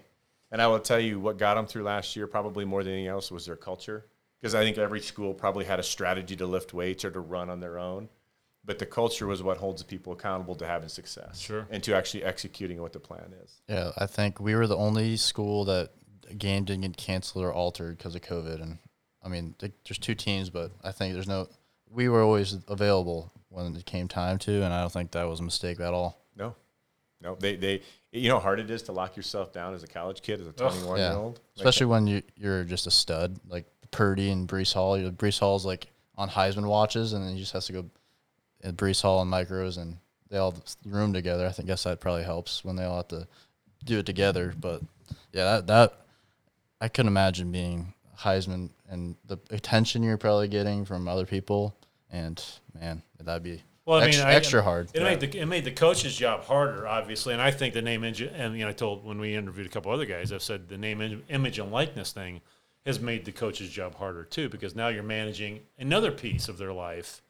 S5: And I will tell you what got them through last year, probably more than anything else, was their culture. Because I think every school probably had a strategy to lift weights or to run on their own. But the culture was what holds people accountable to having success
S2: Sure.
S5: and to actually executing what the plan is.
S1: Yeah, I think we were the only school that game didn't get canceled or altered because of COVID. And I mean, there's two teams, but I think there's no. We were always available when it came time to, and I don't think that was a mistake at all.
S5: No, no, they, they, you know how hard it is to lock yourself down as a college kid, as a 21 year
S1: Yeah,
S5: old.
S1: especially when you you're just a stud like Purdy and Breece Hall. You know, Breece Hall's like on Heisman watches, and then he just has to go uh, at Breece Hall and micros, and they all room together. I think guess that probably helps when they all have to do it together. But yeah, that that I couldn't imagine being Heisman and the attention you're probably getting from other people, and man, that'd be
S2: Well, I
S1: ex-
S2: mean, I-
S1: extra hard.
S2: It made the it made the coach's job harder, obviously, and I think the name image and you know I told when we interviewed a couple other guys, I've said the name image and likeness thing has made the coach's job harder too because now you're managing another piece of their life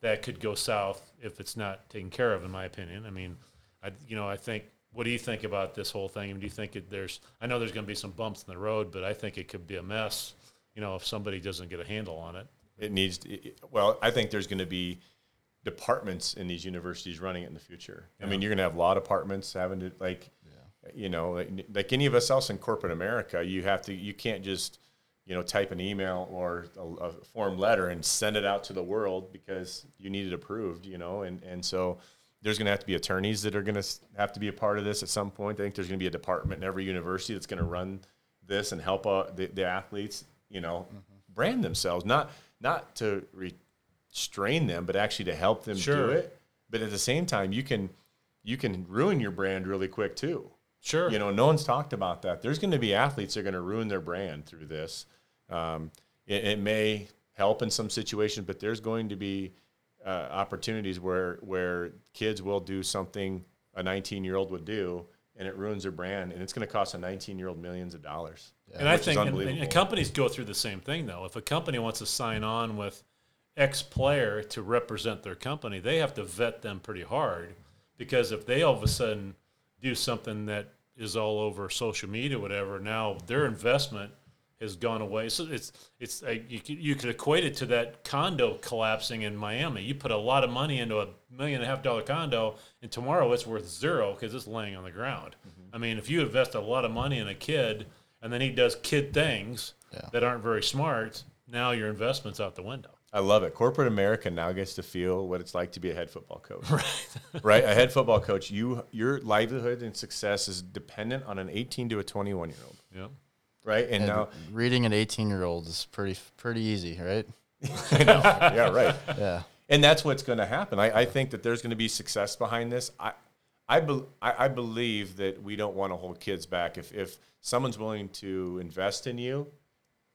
S2: that could go south if it's not taken care of, in my opinion. I mean, I you know I think. What do you think about this whole thing? I mean, do you think it, there's? I know there's going to be some bumps in the road, but I think it could be a mess. You know, if somebody doesn't get a handle on it.
S5: It needs. To, it- well, I think there's going to be departments in these universities running it in the future. I mean, you're going to have law departments having to like, you know, like, like any of us else in corporate America. You have to. You can't just, you know, type an email or a, a form letter and send it out to the world because you need it approved. You know, and and so. There's going to have to be attorneys that are going to have to be a part of this at some point. I think there's going to be a department in every university that's going to run this and help uh, the, the athletes, you know, brand themselves, not not to restrain them, but actually to help them do it. But at the same time, you can you can ruin your brand really quick too.
S2: Sure.
S5: You know, no one's talked about that. There's going to be athletes that are going to ruin their brand through this. Um, it, it may help in some situations, but there's going to be uh, opportunities where where kids will do something a 19 year old would do, and it ruins their brand, and it's going to cost a 19 year old millions of dollars.
S2: And I think and, and companies go through the same thing though. If a company wants to sign on with X player to represent their company, they have to vet them pretty hard because if they all of a sudden do something that is all over social media, or whatever, now their investment has gone away. So it's it's a, you could, you could equate it to that condo collapsing in Miami. You put a lot of money into a million and a half dollar condo, and tomorrow it's worth zero because it's laying on the ground. Mm-hmm. I mean, if you invest a lot of money in a kid and then he does kid things
S1: Yeah.
S2: that aren't very smart, now your investment's out the window.
S5: I love it. Corporate America now gets to feel what it's like to be a head football coach. Right. right. A head football coach, you your livelihood and success is dependent on an 18 to a 21 year old.
S2: Yep.
S5: Right. And,
S1: And
S5: now,
S1: reading an 18 year old is pretty pretty easy, right?
S5: yeah, right.
S1: Yeah.
S5: and that's what's going to happen. I, I think that there's going to be success behind this. I, I, be, I, I believe that we don't want to hold kids back. If, if someone's willing to invest in you,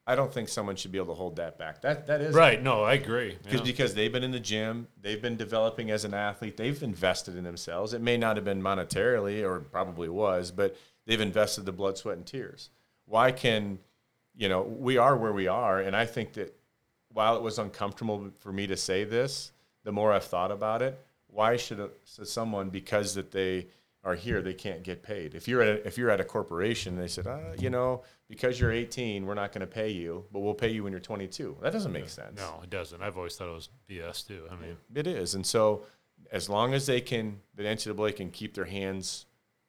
S5: I don't think someone should be able to hold that back. That that is
S2: Right. No, I agree.
S5: because
S2: Yeah.
S5: because they've been in the gym, they've been developing as an athlete, they've invested in themselves. It may not have been monetarily, or probably was, but they've invested the blood, sweat, and tears. Why can, you know, we are where we are, and I think that while it was uncomfortable for me to say this, the more I've thought about it, why should, should someone because that they are here they can't get paid? If you're at a, if you're at a corporation, they said, uh, you know, because you're 18, we're not going to pay you, but we'll pay you when you're 22. That doesn't make sense.
S2: no, it doesn't. I've always thought it was BS too. I mean,
S5: It is, and so as long as they can, the NCAA can keep their hands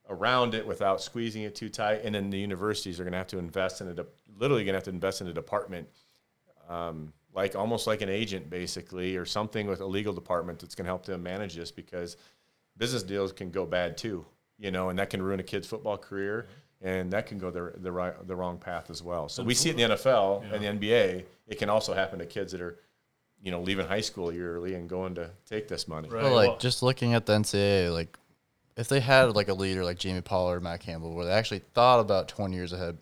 S5: around it without squeezing it too tight, and then the universities are going to have to invest in a, de- literally going to have to invest in a department, um, like almost like an agent basically, or something with a legal department that's going to help them manage this because business deals can go bad too, you know, and that can ruin a kid's football career. And that can go the, the, right, the wrong path as well. So we see it in the NFL and the NBA. It can also happen to kids that are you know, leaving high school early and going to take this money.
S2: Right.
S1: But like
S2: well-
S1: just looking at the NCAA, like if they had like a leader like Jamie Pollard or Matt Campbell, where they actually thought about 20 years ahead,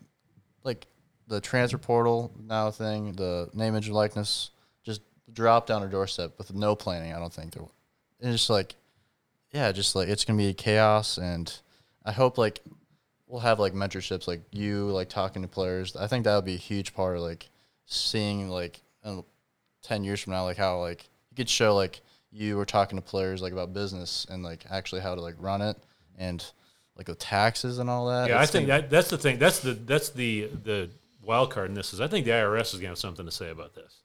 S1: like the transfer portal now thing, the name, image, likeness, just drop down our doorstep with no planning. I don't think there. It's just like, yeah, just like it's gonna be chaos, and I hope like we'll have like mentorships, like you like talking to players. I think that would be a huge part of like seeing like 10 years from now like how like you could show like you were talking to players like about business and like actually how to like run it and like the taxes and all that
S2: yeah, I think
S1: gonna-
S2: that that's the thing. That's the that's the the wild card in this is I think the IRS is going to have something to say about this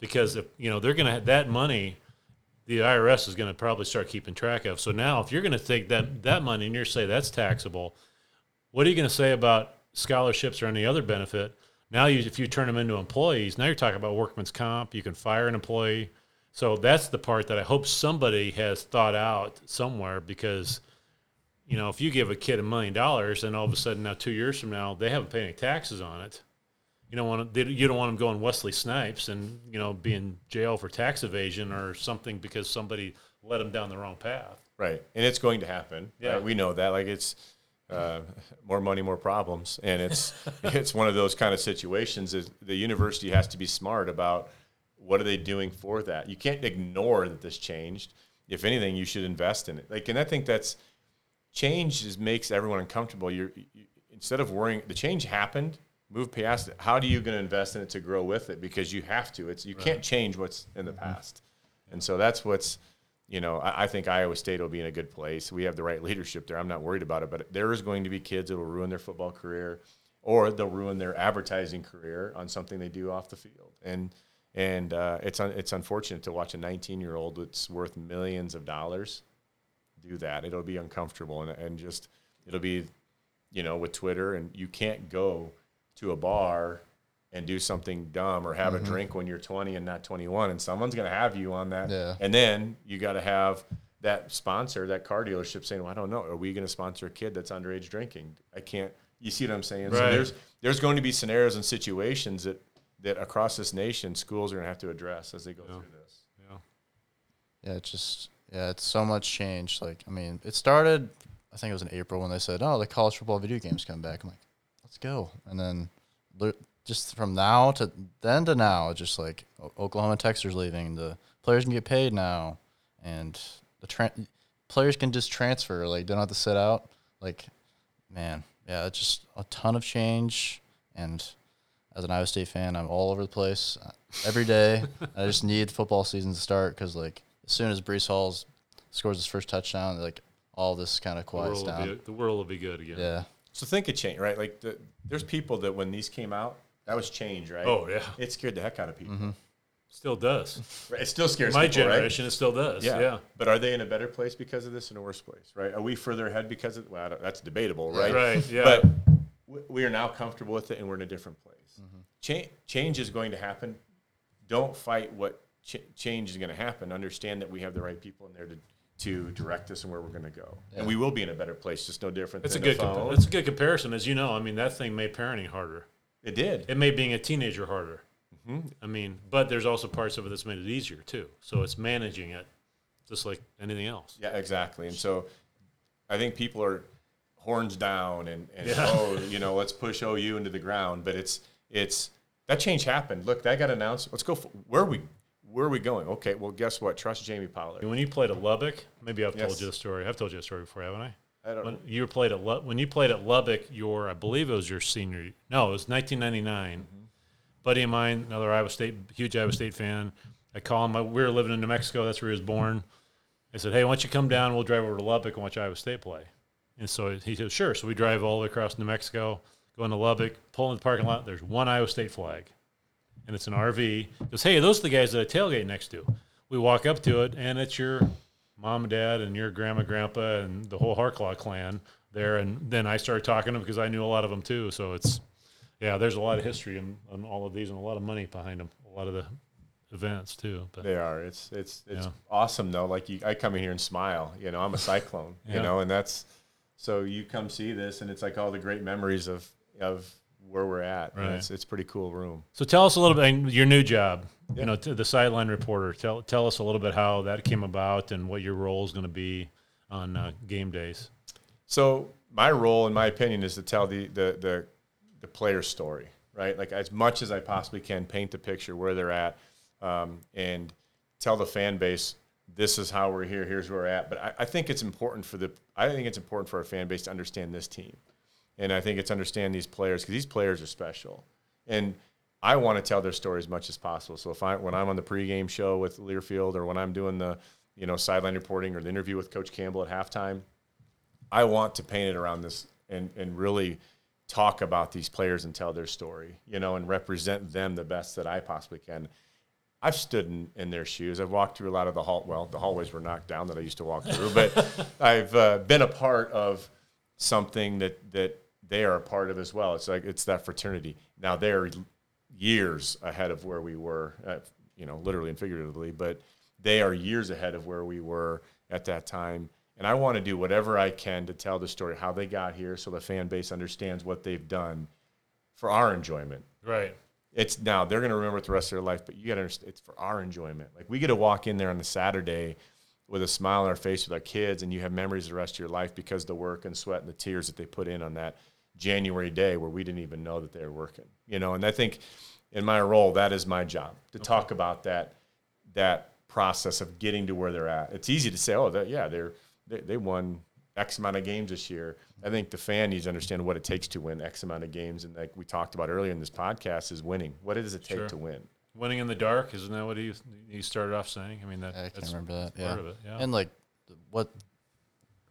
S2: because if you know they're going to have that money, the IRS is going to probably start keeping track of. So now, if you're going to take that that money and you're say that's taxable, what are you going to say about scholarships or any other benefit? Now, you, if you turn them into employees, now you're talking about workman's comp. You can fire an employee. So that's the part that I hope somebody has thought out somewhere because you know, if you give a kid a million dollars and all of a sudden now two years from now they haven't paid any taxes on it, you don't want to, they, you don't want them going Wesley Snipes and you know be in jail for tax evasion or something because somebody led them down the wrong path.
S5: Right. And it's going to happen.
S2: Yeah.
S5: Right? We know that. Like it's uh, more money, more problems. And it's it's one of those kind of situations is the university has to be smart about what are they doing for that. You can't ignore that this changed. If anything, you should invest in it. Like and I think that's change is makes everyone uncomfortable. You're you, instead of worrying the change happened, move past it. How do you going to invest in it to grow with it? Because you have to. It's you can't change what's in the past. And so that's what's you know, I, I think Iowa State will be in a good place. We have the right leadership there. I'm not worried about it, but there is going to be kids that will ruin their football career, or they'll ruin their advertising career on something they do off the field. And and uh, it's un, it's unfortunate to watch a 19 year old that's worth millions of dollars do that. It'll be uncomfortable and and just it'll be, you know, with Twitter and you can't go to a bar and do something dumb or have a mm-hmm. drink when you're 20 and not 21 and someone's going to have you on that.
S1: Yeah.
S5: and then you got to have that sponsor that car dealership saying well, i don't know. Are we going to sponsor a kid that's underage drinking? I can't you see what i'm saying? So there's there's going to be scenarios and situations that that across this nation schools are going to have to address as they go through this.
S1: Yeah. It's just yeah it's so much change. Like i mean it started i think it was in april when they said oh the college football video games come back. I'm like let's go and then just from now to then to now it's just like oklahoma texas leaving the players can get paid now and the tra- players can just transfer like they don't have to sit out like man yeah it's just a ton of change and as an Iowa State fan, I'm all over the place every day. I just need football season to start because, like, as soon as Breece Hall scores his first touchdown, like, all this kind of quiets
S2: will
S1: down.
S2: be, the world will be good again.
S1: Yeah,
S5: so think of change right like the, there's people that when these came out that was change right
S2: Oh yeah,
S5: it scared the heck out of people mm-hmm.
S2: still does.
S5: Right, it still scares
S2: My
S5: people, right?
S2: generation, it still does.
S5: Yeah.
S2: Yeah.
S5: But are they in a better place because of this and a worse place, right? Are we further ahead because of well, I don't- that's debatable, right?
S2: Right, yeah.
S5: But we are now comfortable with it and we're in a different place. Mm-hmm. Change, change is going to happen. Don't fight what ch- change is going to happen, understand that we have the right people in there to to direct us and where we're going to go, and we will be in a better place. Just no different.
S2: It's a
S5: than
S2: good.
S5: the phone.
S2: Compa- it's a good comparison, as you know. I mean, that thing made parenting harder.
S5: it did.
S2: It made being a teenager harder.
S5: Mm-hmm.
S2: I mean, but there's also parts of it that's made it easier too. So it's managing it, just like anything else.
S5: Yeah, exactly. And so I think people are horns down and, and
S2: Yeah.
S5: oh, you know, let's push OU into the ground. But it's it's that change happened. Look, that got announced. Let's go. f where are we? Where are we going? Okay, well, guess what? Trust Jamie Pollard.
S2: When you played at Lubbock, maybe I've told you the story. I've told you the story before, haven't I?
S5: I don't
S2: When you played at when you played at Lubbock, your I believe it was your senior. No, it was 1999.
S5: Mm-hmm.
S2: Buddy of mine, another Iowa State, huge Iowa State fan. I call him. We were living in New Mexico. That's where he was born. I said, "Hey, why don't you come down? We'll drive over to Lubbock and watch Iowa State play." And so he said, "Sure." So we drive all the way across New Mexico, go into Lubbock, pull in the parking lot. There's one Iowa State flag, and it's an RV. He goes, "Hey, those are the guys that I tailgate next to." We walk up to it, and it's your mom and dad and your grandma, grandpa, and the whole Harklau clan there. And then I started talking to them because I knew a lot of them too. So it's, yeah, there's a lot of history in, in all of these and a lot of money behind them. A lot of the events too. But
S5: They are. It's it's it's
S2: Yeah.
S5: awesome though. Like you, I come in here and smile. You know, I'm a cyclone.
S2: Yeah.
S5: You know, and that's so you come see this, and it's like all the great memories of of where we're at.
S2: Right.
S5: It's it's a pretty cool room.
S2: so tell us a little bit and your new job. You know, to the sideline reporter. Tell tell us a little bit how that came about and what your role is going to be on uh, game days.
S5: So my role, in my opinion, is to tell the the the, the player's story, right? Like as much as I possibly can, paint the picture where they're at, um, and tell the fan base this is how we're here. Here's where we're at. But I, I think it's important for the I think it's important for our fan base to understand this team, and I think it's understand these players because these players are special, and I want to tell their story as much as possible. So if I when I'm on the pregame show with Learfield or when I'm doing the you know sideline reporting or the interview with Coach Campbell at halftime, I want to paint it around this and, and really talk about these players and tell their story, you know, and represent them the best that I possibly can. I've stood in, in their shoes. I've walked through a lot of the hall. Well, the hallways were knocked down that I used to walk through, but I've uh, been a part of something that that they are a part of as well. It's like it's that fraternity. Now they're years ahead of where we were, uh, you know, literally and figuratively, but they are years ahead of where we were at that time. And I want to do whatever I can to tell the story, how they got here, so the fan base understands what they've done for our enjoyment.
S2: Right.
S5: It's now they're going to remember it the rest of their life, but you got to understand it's for our enjoyment. Like we get to walk in there on a Saturday with a smile on our face with our kids, and you have memories the rest of your life because the work and sweat and the tears that they put in on that January day where we didn't even know that they were working. You know, and I think in my role that is my job to talk about that that process of getting to where they're at. It's easy to say, oh, that, yeah, they're they, they won X amount of games this year. I think the fan needs to understand what it takes to win X amount of games, and like we talked about earlier in this podcast, is winning. What does it take
S2: Sure.
S5: to win?
S2: Winning in the dark, isn't that what he he started off saying? I mean, that,
S1: I can't
S2: that's
S1: remember that.
S2: part
S1: Yeah.
S2: of it. Yeah.
S1: And like what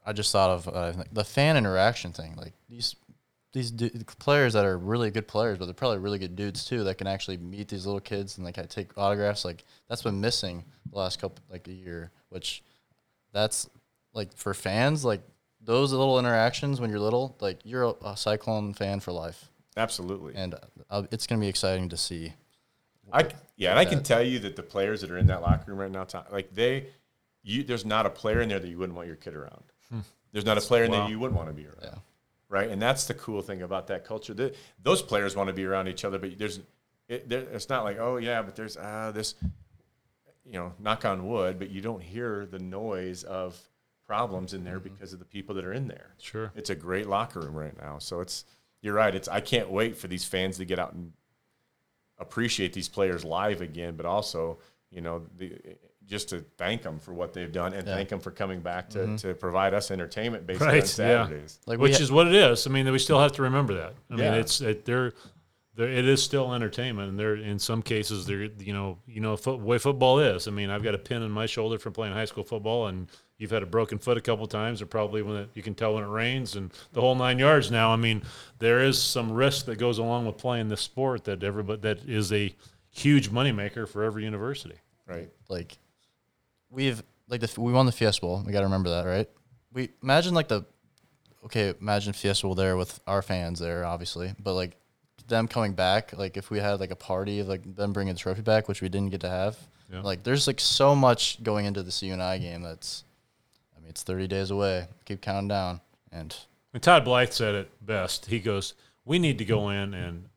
S1: I just thought of uh, the fan interaction thing. Like these these du- players that are really good players, but they're probably really good dudes too that can actually meet these little kids and like take autographs. Like that's been missing the last couple like a year, which that's like for fans like those little interactions when you're little. Like you're a, a Cyclone fan for life,
S5: Absolutely.
S1: and uh, it's gonna be exciting to see.
S5: I yeah, and I can tell you that the players that are in that locker room right now, like they, you, there's not a player in there that you wouldn't want your kid around. There's not a player in
S2: Wow.
S5: there you wouldn't want to be around.
S1: Yeah.
S5: Right, and that's the cool thing about that culture. The, those players want to be around each other, but there's, it, there, it's not like, oh yeah, but there's uh, this, you know, knock on wood, but you don't hear the noise of problems in there because of the people that are in there.
S2: Sure.
S5: It's a great locker room right now. So it's you're right. It's I can't wait for these fans to get out and appreciate these players live again, but also you know the, just to thank them for what they've done and
S1: Yeah.
S5: thank them for coming back to, mm-hmm. to provide us entertainment based on
S2: Right, yeah.
S5: Saturdays.
S1: Like
S2: which
S1: ha-
S2: is what it is. I mean, we still have to remember that. I
S5: Yeah.
S2: mean, it's it, they're, they're it is still entertainment, and they're in some cases they're you know you know foot, way football is. I mean, I've got a pin in my shoulder from playing high school football, and you've had a broken foot a couple times, or probably when it, you can tell when it rains and the whole nine yards. Now, I mean, there is some risk that goes along with playing this sport that everybody that is a huge moneymaker for every university.
S5: Right.
S1: like we've like the we won the Fiesta Bowl. We got to remember that, right? We imagine like the okay, imagine Fiesta Bowl there with our fans there, obviously, but like them coming back, like if we had like a party like them bringing the trophy back, which we didn't get to have,
S2: Yeah.
S1: Like there's like so much going into the CUNI game that's, I mean, it's 30 days away. Keep counting down, and
S2: And Todd Blythe said it best. He goes, "We need to go in and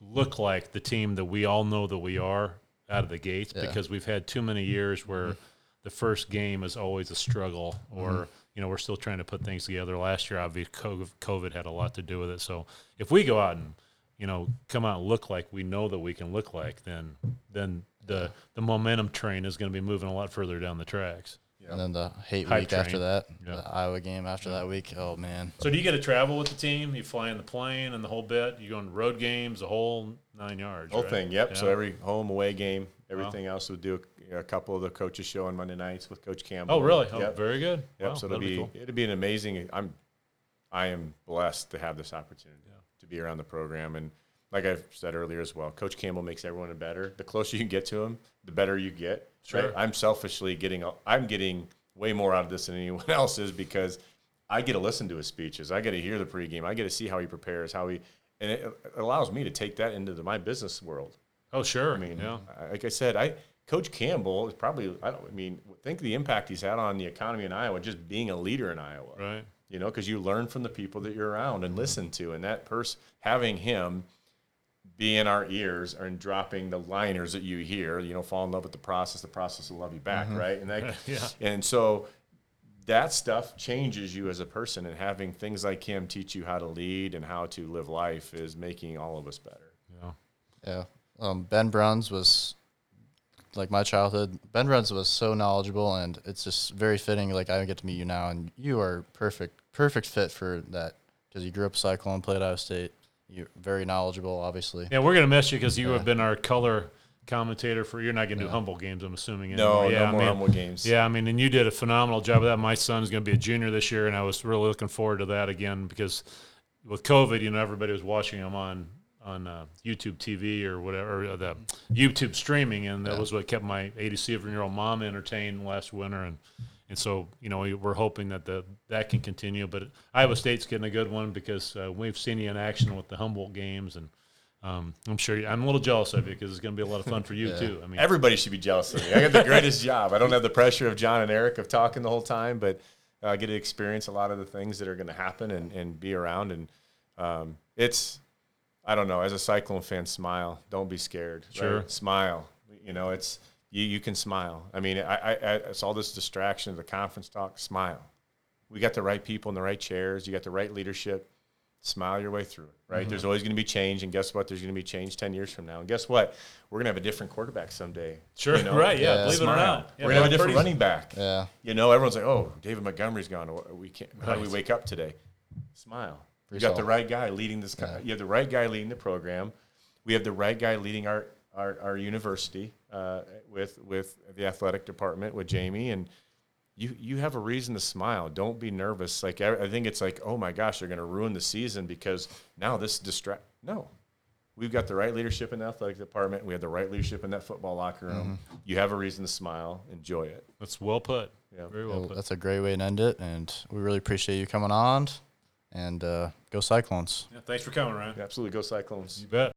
S2: look like the team that we all know that we are out of the gates
S1: Yeah.
S2: because we've had too many years where mm-hmm. The first game is always a struggle mm-hmm. or you know we're still trying to put things together. Last year, obviously, COVID- COVID had a lot to do with it. So if we go out and you know come out and look like we know that we can look like, then then the the momentum train is going to be moving a lot further down the tracks.
S1: and then the hate
S2: Hype
S1: week after that,
S2: Yeah.
S1: the Iowa game after that week. Oh man,
S2: So do you get to travel with the team? You fly in the plane and the whole bit. You go on road games, the whole nine yards.
S5: Whole
S2: right?
S5: thing, yep. So every home away game, everything else would do a, couple of the coaches show on Monday nights with Coach Campbell.
S2: Oh, really? Oh, very good.
S5: Yep.
S2: Wow,
S5: so it'll
S2: that'll
S5: be,
S2: cool.
S5: it'll be an amazing. I'm I am blessed to have this opportunity to be around the program, and like I've said earlier as well, Coach Campbell makes everyone better. The closer you get to him, the better you get.
S2: Sure.
S5: Right? I'm selfishly getting I'm getting way more out of this than anyone else is because I get to listen to his speeches. I get to hear the pregame. I get to see how he prepares, how he, and it, it allows me to take that into the, my business world.
S2: Oh, sure.
S5: I mean,
S2: yeah.
S5: Like I said, I Coach Campbell is probably I don't I mean think of the impact he's had on the economy in Iowa just being a leader in Iowa.
S2: Right.
S5: You know, because you learn from the people that you're around and listen to, and that person having him be in our ears and dropping the liners that you hear. You know, fall in love with the process. The process will love you back, right? And that,
S2: Yeah.
S5: and so that stuff changes you as a person, and having things like him teach you how to lead and how to live life is making all of us better.
S2: Yeah.
S1: yeah. Um, ben Browns was like my childhood. Ben Bruns was so knowledgeable, and it's just very fitting. Like I get to meet you now, and you are perfect, perfect fit for that because you grew up Cyclone, played Iowa State. You're very knowledgeable, obviously.
S2: Yeah, we're gonna miss you because you have been our color commentator for. You're not gonna do Humboldt games, I'm assuming.
S5: No,
S2: yeah,
S5: no
S2: I
S5: more
S2: mean,
S5: Humboldt games.
S2: Yeah, I mean, and you did a phenomenal job of that. My son's going to be a junior this year, and I was really looking forward to that again because with COVID, you know, everybody was watching him on on uh, YouTube TV or whatever, or the YouTube streaming, and that was what kept my 87 year old mom entertained last winter, and and so you know we- we're hoping that the that can continue. But Iowa State's getting a good one because uh, we've seen you in action with the Humboldt games, and um, I'm sure you, I'm a little jealous of you because it's going to be a lot of fun for you too. I mean,
S5: Everybody should be jealous of me. I got the greatest job. I don't have the pressure of John and Eric of talking the whole time, but uh, I get to experience a lot of the things that are going to happen and, and be around. And um, it's, I don't know, as a Cyclone fan, smile. Don't be scared. right?
S2: Sure.
S5: Smile. You know, it's, you, you can smile. I mean, I, I, I, it's all this distraction of the conference talk. Smile. We got the right people in the right chairs. You got the right leadership. Smile your way through it, right?
S2: Mm-hmm.
S5: There's always going to be change, and guess what? There's going to be change ten years from now. And guess what? We're going to have a different quarterback someday.
S2: Sure,
S5: you know?
S2: right? Yeah,
S1: Yeah.
S2: believe it or not, Yeah,
S5: We're going to have a
S2: pretty-
S5: different running back.
S1: Yeah.
S5: You know, everyone's like, "Oh, David Montgomery's gone. We can't. How do we wake up today?" Smile. You
S1: Brees
S5: got the right guy leading this.
S1: Yeah.
S5: You have the right guy leading the program. We have the right guy leading our our, our university uh, with with the athletic department with Jamie and. You, you have a reason to smile. Don't be nervous. Like I, I think it's like, oh my gosh, they're going to ruin the season because now this distract. No, we've got the right leadership in the athletic department. We have the right leadership in that football locker room. You have a reason to smile. Enjoy it.
S2: That's well put.
S5: Yeah.
S2: Very well
S1: Well,
S2: put.
S1: that's a great way to end it, and we really appreciate you coming on. And uh, go Cyclones.
S2: Yeah, thanks for coming, Ryan.
S5: Absolutely, go Cyclones.
S2: You bet.